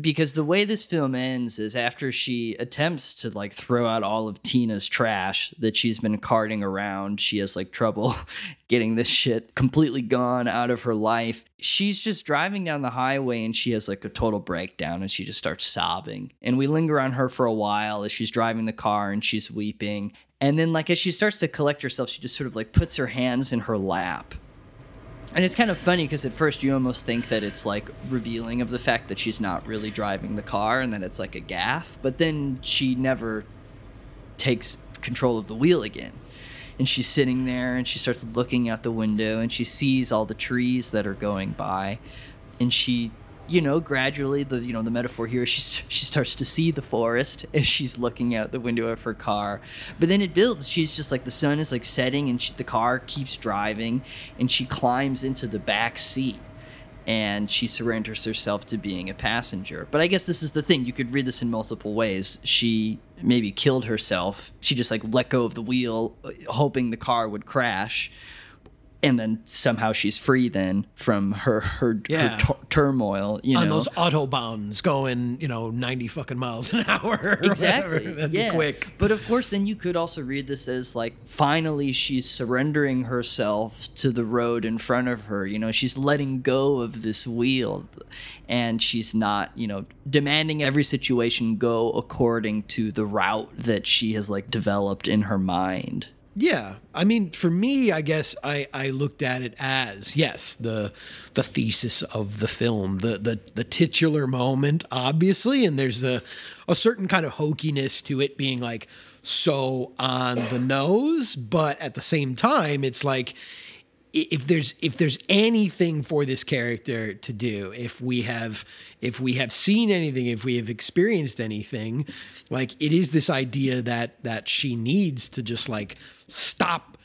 Because the way this film ends is after she attempts to like throw out all of Tina's trash that she's been carting around, she has like trouble getting this shit completely gone out of her life. She's just driving down the highway and she has like a total breakdown and she just starts sobbing. And we linger on her for a while as she's driving the car and she's weeping. And then, like, as she starts to collect herself, she just sort of like puts her hands in her lap. And it's kind of funny because at first you almost think that it's like revealing of the fact that she's not really driving the car and that it's like a gaff. But then she never takes control of the wheel again. And she's sitting there and she starts looking out the window and she sees all the trees that are going by. And she you know, gradually the you know the metaphor here she she starts to see the forest as she's looking out the window of her car. But then it builds. She's just like the sun is like setting and she, the car keeps driving and she climbs into the back seat and she surrenders herself to being a passenger. But I guess this is the thing. You could read this in multiple ways. She maybe killed herself. She just like let go of the wheel uh, hoping the car would crash and then somehow she's free then from her her, yeah. her t- turmoil you know? on those autobahns going you know 90 fucking miles an hour exactly. That'd yeah. be quick. But of course then you could also read this as like finally she's surrendering herself to the road in front of her. You know she's letting go of this wheel and she's not you know demanding every situation go according to the route that she has like developed in her mind yeah, I mean, for me, I guess I, I looked at it as yes, the the thesis of the film, the the the titular moment, obviously, and there's a a certain kind of hokiness to it being like so on the nose, but at the same time, it's like if there's if there's anything for this character to do if we have if we have seen anything if we have experienced anything like it is this idea that that she needs to just like stop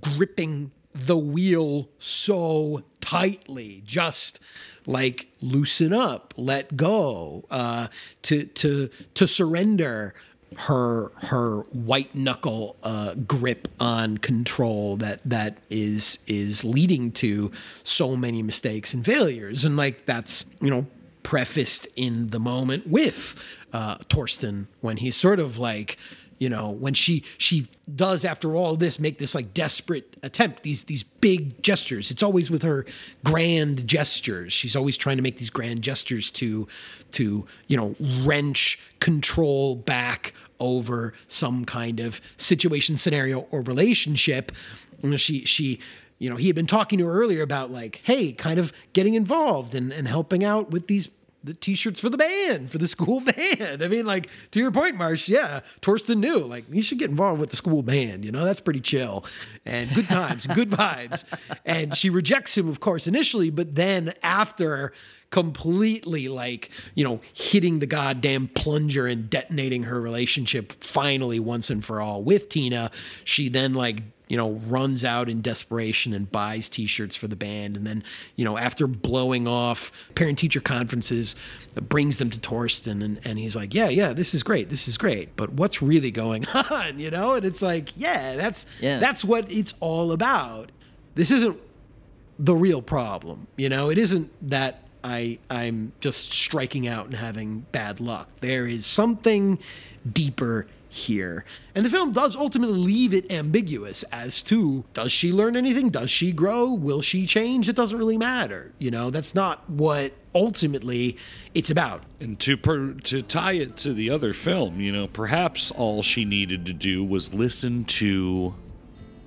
gripping the wheel so tightly. Just like loosen up let go uh to to to surrender her her white knuckle uh, grip on control that that is is leading to so many mistakes and failures, and like that's you know prefaced in the moment with uh, Torsten when he's sort of like you know when she she does after all this make this like desperate attempt these these big gestures. It's always with her grand gestures. She's always trying to make these grand gestures to to you know wrench control back over some kind of situation scenario or relationship. She she you know he had been talking to her earlier about like hey kind of getting involved and, and helping out with these the t-shirts for the band for the school band. I mean, like to your point, Marsh. Yeah, Torsten knew like you should get involved with the school band. You know, that's pretty chill and good times, good vibes. And she rejects him, of course, initially, but then after completely like you know hitting the goddamn plunger and detonating her relationship finally once and for all with Tina, she then like you know, runs out in desperation and buys t-shirts for the band. And then, you know, after blowing off parent teacher conferences, uh, brings them to Torsten and, and he's like, yeah, yeah, this is great. This is great. But what's really going on? You know? And it's like, yeah, that's, Yeah. that's what it's all about. This isn't the real problem. You know, it isn't that I I'm just striking out and having bad luck. There is something deeper here. And the film does ultimately leave it ambiguous as to does she learn anything? Does she grow? Will she change? It doesn't really matter. You know, that's not what ultimately it's about. And to per, to tie it to the other film, you know, perhaps all she needed to do was listen to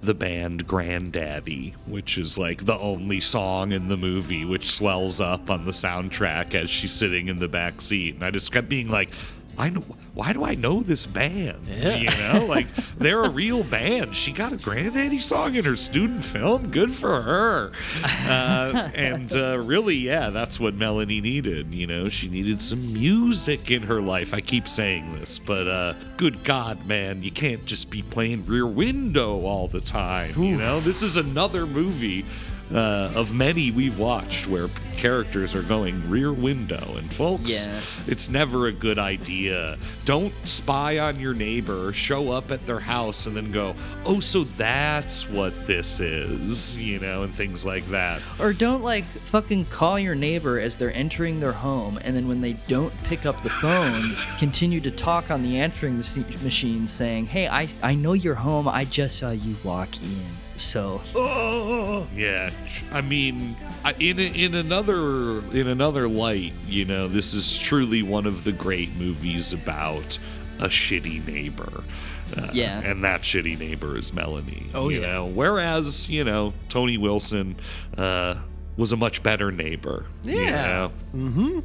the band Grandaddy, which is like the only song in the movie which swells up on the soundtrack as she's sitting in the back seat. And I just kept being like, I know why do I know this band? Yeah. You know, like they're a real band. She got a Grandaddy song in her student film. Good for her. Uh, and uh, really, yeah, that's what Melanie needed. You know, she needed some music in her life. I keep saying this, but uh, good God, man, you can't just be playing Rear Window all the time. You know, this is another movie uh, of many we've watched where characters are going rear window. And folks, Yeah. it's never a good idea. Don't spy on your neighbor, show up at their house, and then go, oh, so that's what this is, you know, and things like that. Or don't like fucking call your neighbor as they're entering their home, and then when they don't pick up the phone, continue to talk on the answering machine saying, Hey, I, I know you're home. I just saw you walk in. So, Yeah, I mean, in in another in another light, you know, this is truly one of the great movies about a shitty neighbor. Uh, Yeah. and that shitty neighbor is Melanie. Oh, you yeah. know? Whereas you know Tony Wilson uh, was a much better neighbor. you Yeah. know? Mm-hmm.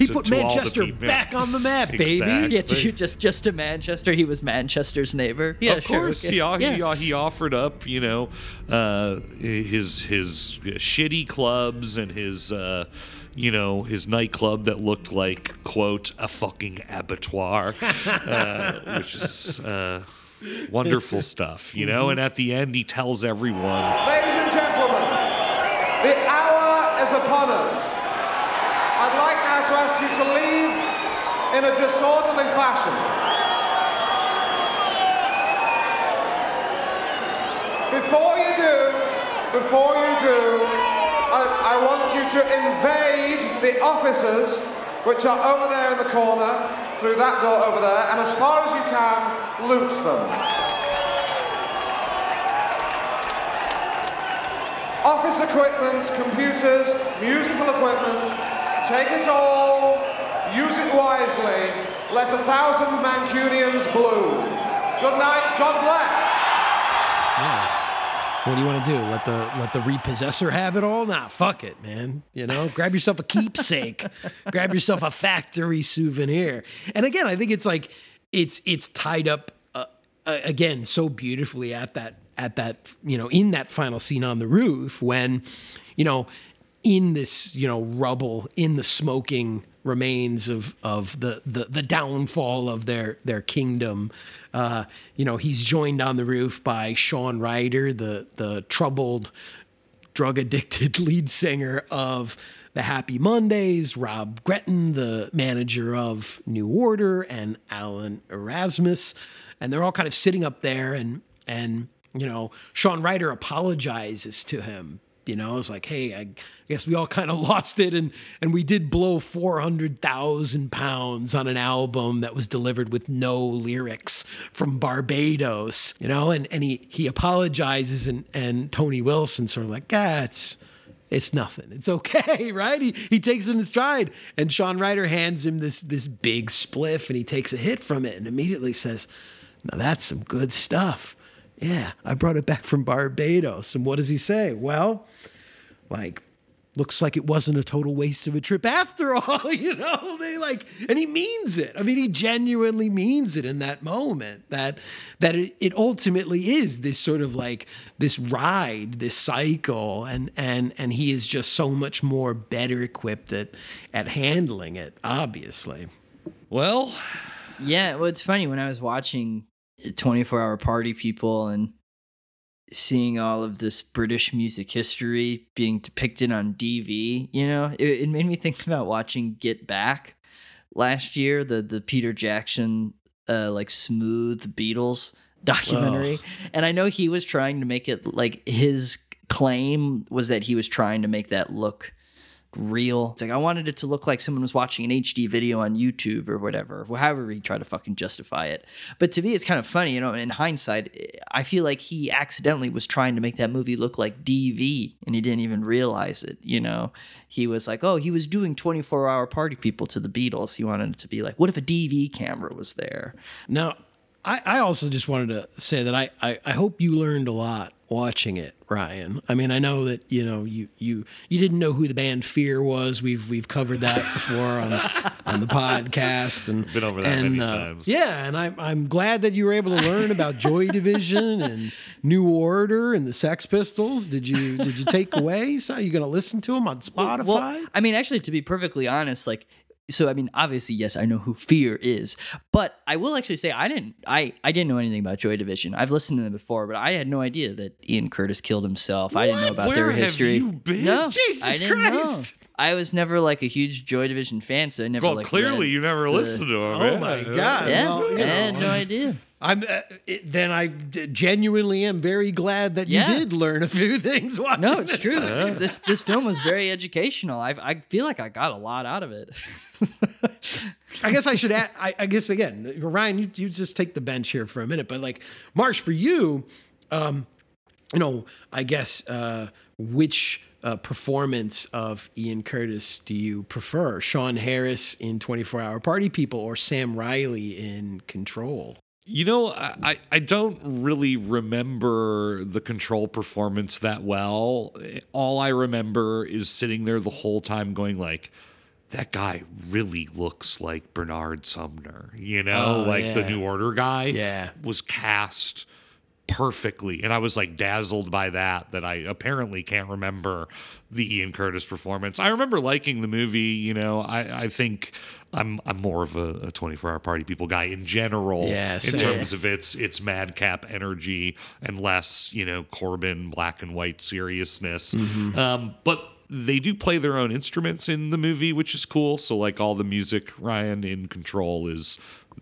He To- put to Manchester people- back on the map, baby. Exactly. yeah, to, just just to Manchester, he was Manchester's neighbor. Yeah, of sure, course, okay. yeah, yeah. He, uh, he offered up, you know, uh, his his shitty clubs and his, uh, you know, his nightclub that looked like quote a fucking abattoir, uh, which is uh, wonderful stuff, you know. And at the end, he tells everyone, Ladies and gentlemen, the hour is upon us. To ask you to leave in a disorderly fashion. Before you do, before you do, I, I want you to invade the offices which are over there in the corner, through that door over there, and as far as you can, loot them. office equipment, computers, musical equipment. Take it all, use it wisely. Let a thousand Mancunians bloom. Good night, God bless. What do you want to do? Let the let the repossessor have it all? Nah, fuck it, man. You know, grab yourself a keepsake, grab yourself a factory souvenir. And again, I think it's like it's it's tied up uh, uh, again so beautifully at that at that you know in that final scene on the roof when you know in this you know rubble in the smoking remains of of the the, the downfall of their their kingdom uh you know he's joined on the roof by Shaun Ryder the the troubled drug addicted lead singer of the Happy Mondays, Rob Gretton, the manager of New Order, and Alan Erasmus. And they're all kind of sitting up there and and you know, Shaun Ryder apologizes to him. You know, it's like, hey, I guess we all kind of lost it, and and we did blow four hundred thousand pounds on an album that was delivered with no lyrics from Barbados. You know, and and he he apologizes, and and Tony Wilson sort of like, ah, it's it's nothing. It's okay, right? He he takes it in stride, and Shaun Ryder hands him this this big spliff, and he takes a hit from it, and immediately says, "Now that's some good stuff." Yeah, I brought it back from Barbados. And what does he say? Well, like, looks like it wasn't a total waste of a trip after all, you know? They like, and he means it. I mean, he genuinely means it in that moment. That that it, it ultimately is this sort of like this ride, this cycle, and and and he is just so much more better equipped at at handling it, obviously. Well, Yeah, well, it's funny when I was watching 24 Hour Party People, and seeing all of this British music history being depicted on DV. You know, it, it made me think about watching Get Back last year, the the Peter Jackson uh, like smooth Beatles documentary, and I know he was trying to make it like his claim was that he was trying to make that look real. It's like I wanted it to look like someone was watching an HD video on YouTube or whatever, however he tried to fucking justify it. But to me, it's kind of funny, you know. In hindsight, I feel like he accidentally was trying to make that movie look like DV, and he didn't even realize it. You know, he was like, oh, he was doing 24 hour party people to the Beatles. He wanted it to be like, what if a DV camera was there? Now, I, I also just wanted to say that I, I, I hope you learned a lot watching it, Ryan. I mean, I know that you know you you you didn't know who the band Fear was. We've we've covered that before on on the podcast and Been over that and, many uh, times. Yeah, and I'm I'm glad that you were able to learn about Joy Division and New Order and the Sex Pistols. Did you did you take away? So you going to listen to them on Spotify? Well, I mean, actually, to be perfectly honest, like, so I mean, obviously, yes, I know who Fear is, but I will actually say I didn't, I, I didn't know anything about Joy Division. I've listened to them before, but I had no idea that Ian Curtis killed himself. I didn't know about their Where have history. you been? No, Jesus I didn't Christ. know. I was never like a huge Joy Division fan, so I never Well, like. clearly you never the- listened to them. Oh my God. Yeah, Well, you I had no idea. I'm uh, it, then I d- genuinely am very glad that Yeah. you did learn a few things watching. No, it's this. true. This this film was very educational. I I feel like I got a lot out of it. I guess I should add. I, I guess again, Ryan, you, you just take the bench here for a minute. But like Marsh, for you, um, you know, I guess uh, which uh, performance of Ian Curtis do you prefer? Sean Harris in Twenty Four Hour Party People or Sam Riley in Control? You know, I, I- don't really remember the control performance that well. All I remember is sitting there the whole time going like, that guy really looks like Bernard Sumner, you know, Oh, like the. New Order guy Yeah. was cast perfectly. And I was like dazzled by that, that I apparently can't remember the Ian Curtis performance. I remember liking the movie, you know, I, I think I'm I'm more of a, a 24 hour party people guy in general Yeah, in same. terms of its its madcap energy and less, you know, Corbijn black and white seriousness. Mm-hmm. Um, but they do play their own instruments in the movie, which is cool. So like all the music, Ryan in control is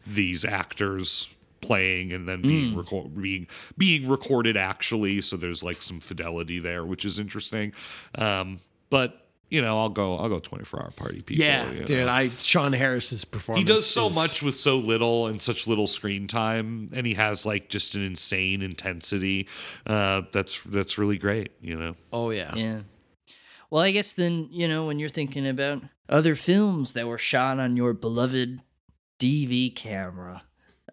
these actors playing and then being Mm. record being being recorded actually. So there's like some fidelity there, which is interesting. Um, but you know, I'll go I'll go 24 hour party people. Yeah, you dude. know. I Sean Harris's performance. He does so is- much with so little and such little screen time, and he has like just an insane intensity. Uh, that's that's really great. You know. Oh yeah. Yeah. Well, I guess then, you know, when you're thinking about other films that were shot on your beloved DV camera,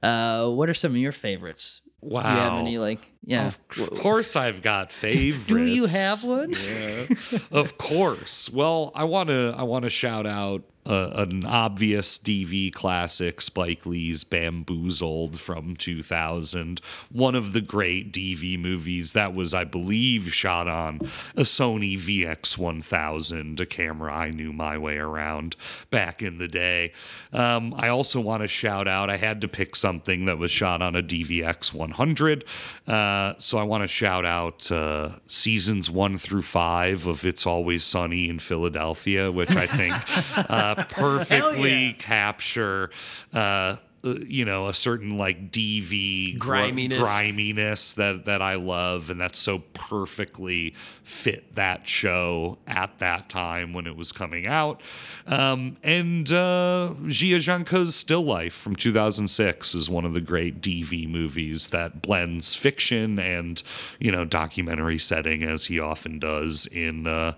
uh, what are some of your favorites? Do you have Wow. any like yeah? Of, of course, I've got favorites. Do you have one? Yeah. of course. Well, I want to I want to shout out uh, an obvious DV classic, Spike Lee's Bamboozled from 2000. One of the great DV movies that was, I believe, shot on a Sony VX1000, a camera I knew my way around back in the day. Um, I also want to shout out, I had to pick something that was shot on a DVX 100. Uh, so I want to shout out uh, seasons one through five of It's Always Sunny in Philadelphia, which I think perfectly capture. Uh, uh, you know, a certain like DV gr- Griminess. griminess that that I love, and that so perfectly fit that show at that time when it was coming out. Um, and uh, Jia Zhangke's Still Life from 2006 is one of the great DV movies that blends fiction and you know documentary setting as he often does in. Uh,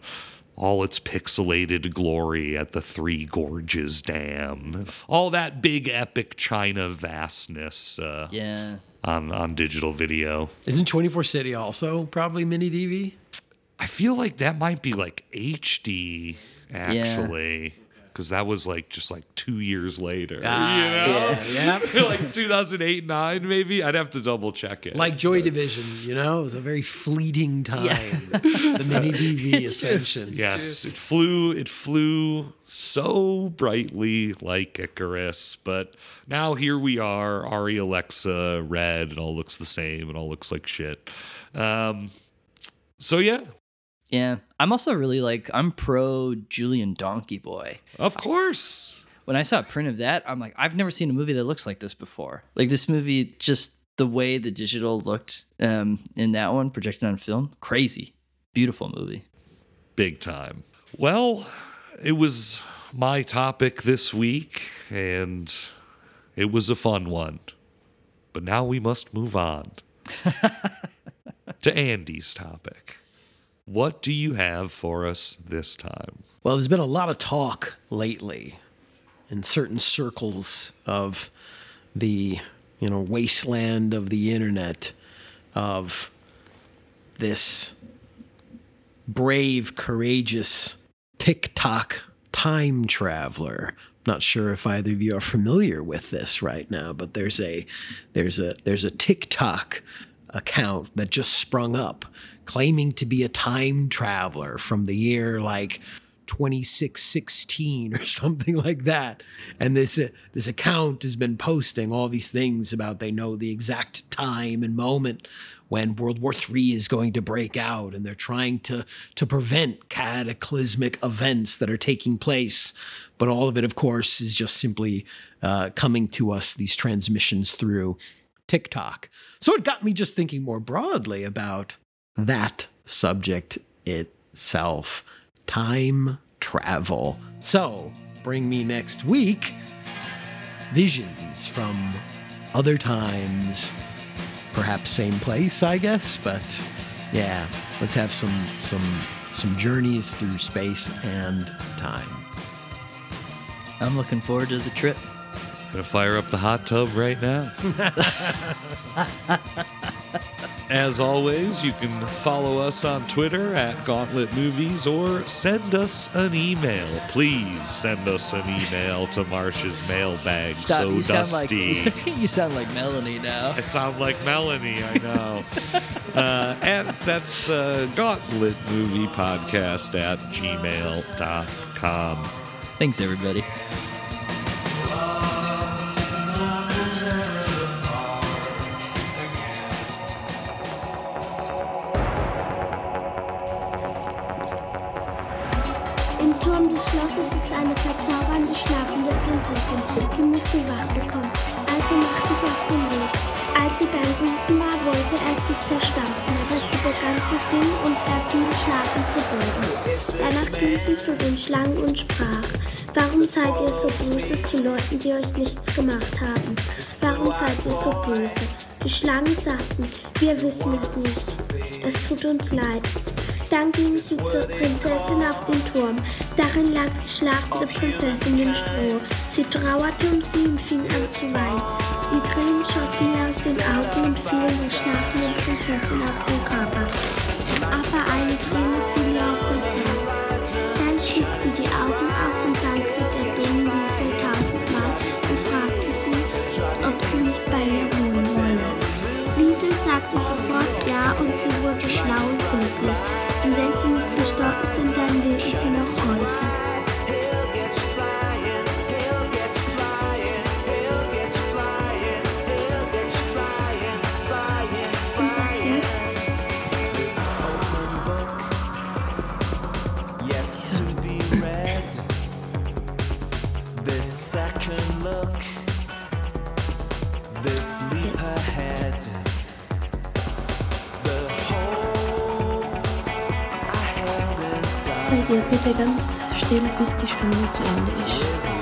all its pixelated glory at the Three Gorges Dam, all that big epic China vastness uh, Yeah. on on digital video. Isn't 24 City also probably mini DV? I feel like that might be like HD actually. Because that was like just like two years later. Ah, you know? yeah, yeah. like 2008, 9, maybe. I'd have to double check it. Like Joy Division, you know, it was a very fleeting time. the mini DV ascension. Yes, it flew. It flew so brightly like Icarus, but now here we are. Arri Alexa, red. It all looks the same. It all looks like shit. Um, so yeah, Yeah. I'm also really like I'm pro Julien Donkey Boy. of course. When I saw a print of that, I'm like, I've never seen a movie that looks like this before. Like this movie, just the way the digital looked um, in that one projected on film, crazy, beautiful movie. big time. Well, it was my topic this week, and it was a fun one. But now we must move on to Andy's topic. What do you have for us this time? Well, there's been a lot of talk lately in certain circles of the, you know, wasteland of the internet of this brave, courageous TikTok time traveler. Not sure if either of you are familiar with this right now, but there's a there's a there's a TikTok account that just sprung up claiming to be a time traveler from the year like 2616 or something like that. And this uh, this account has been posting all these things about they know the exact time and moment when World War III is going to break out and they're trying to to prevent cataclysmic events that are taking place. But all of it of course is just simply uh, coming to us these transmissions through TikTok. So it got me just thinking more broadly about that subject itself time travel. So, bring me next week visions from other times, perhaps same place, I guess, but yeah, let's have some some some journeys through space and time. I'm looking forward to the trip. Gonna fire up the hot tub right now. As always, you can follow us on Twitter at Gauntlet Movies or send us an email. Please send us an email to Marsh's mailbag. Stop, so you dusty. sound like you sound like Melanie now. I sound like Melanie, I know. uh, and that's uh, Gauntlet Movie Podcast at gmail.com. Thanks everybody. Prinzessin. Die musst du wach bekommen. Also mach dich auf den Weg. Als sie beim Gießen war, wollte er sie zerstampfen, aber sie begann zu singen und er fiel schlafend zu Boden. Danach ging sie zu den Schlangen und sprach, Warum seid ihr so böse zu Leuten, die euch nichts gemacht haben? Warum seid ihr so böse? Die Schlangen sagten, wir wissen es nicht. Es tut uns leid. Dann ging sie zur Prinzessin auf den Turm. Darin lag die schlafende Prinzessin im Stroh. Sie trauerte um sie und fing an zu weinen. Die Tränen schossen ihr aus den Augen und fielen der schlafenden Prinzessin auf den Körper. Aber eine Träne ihr bitte ganz still, bis die Stunde zu Ende ist.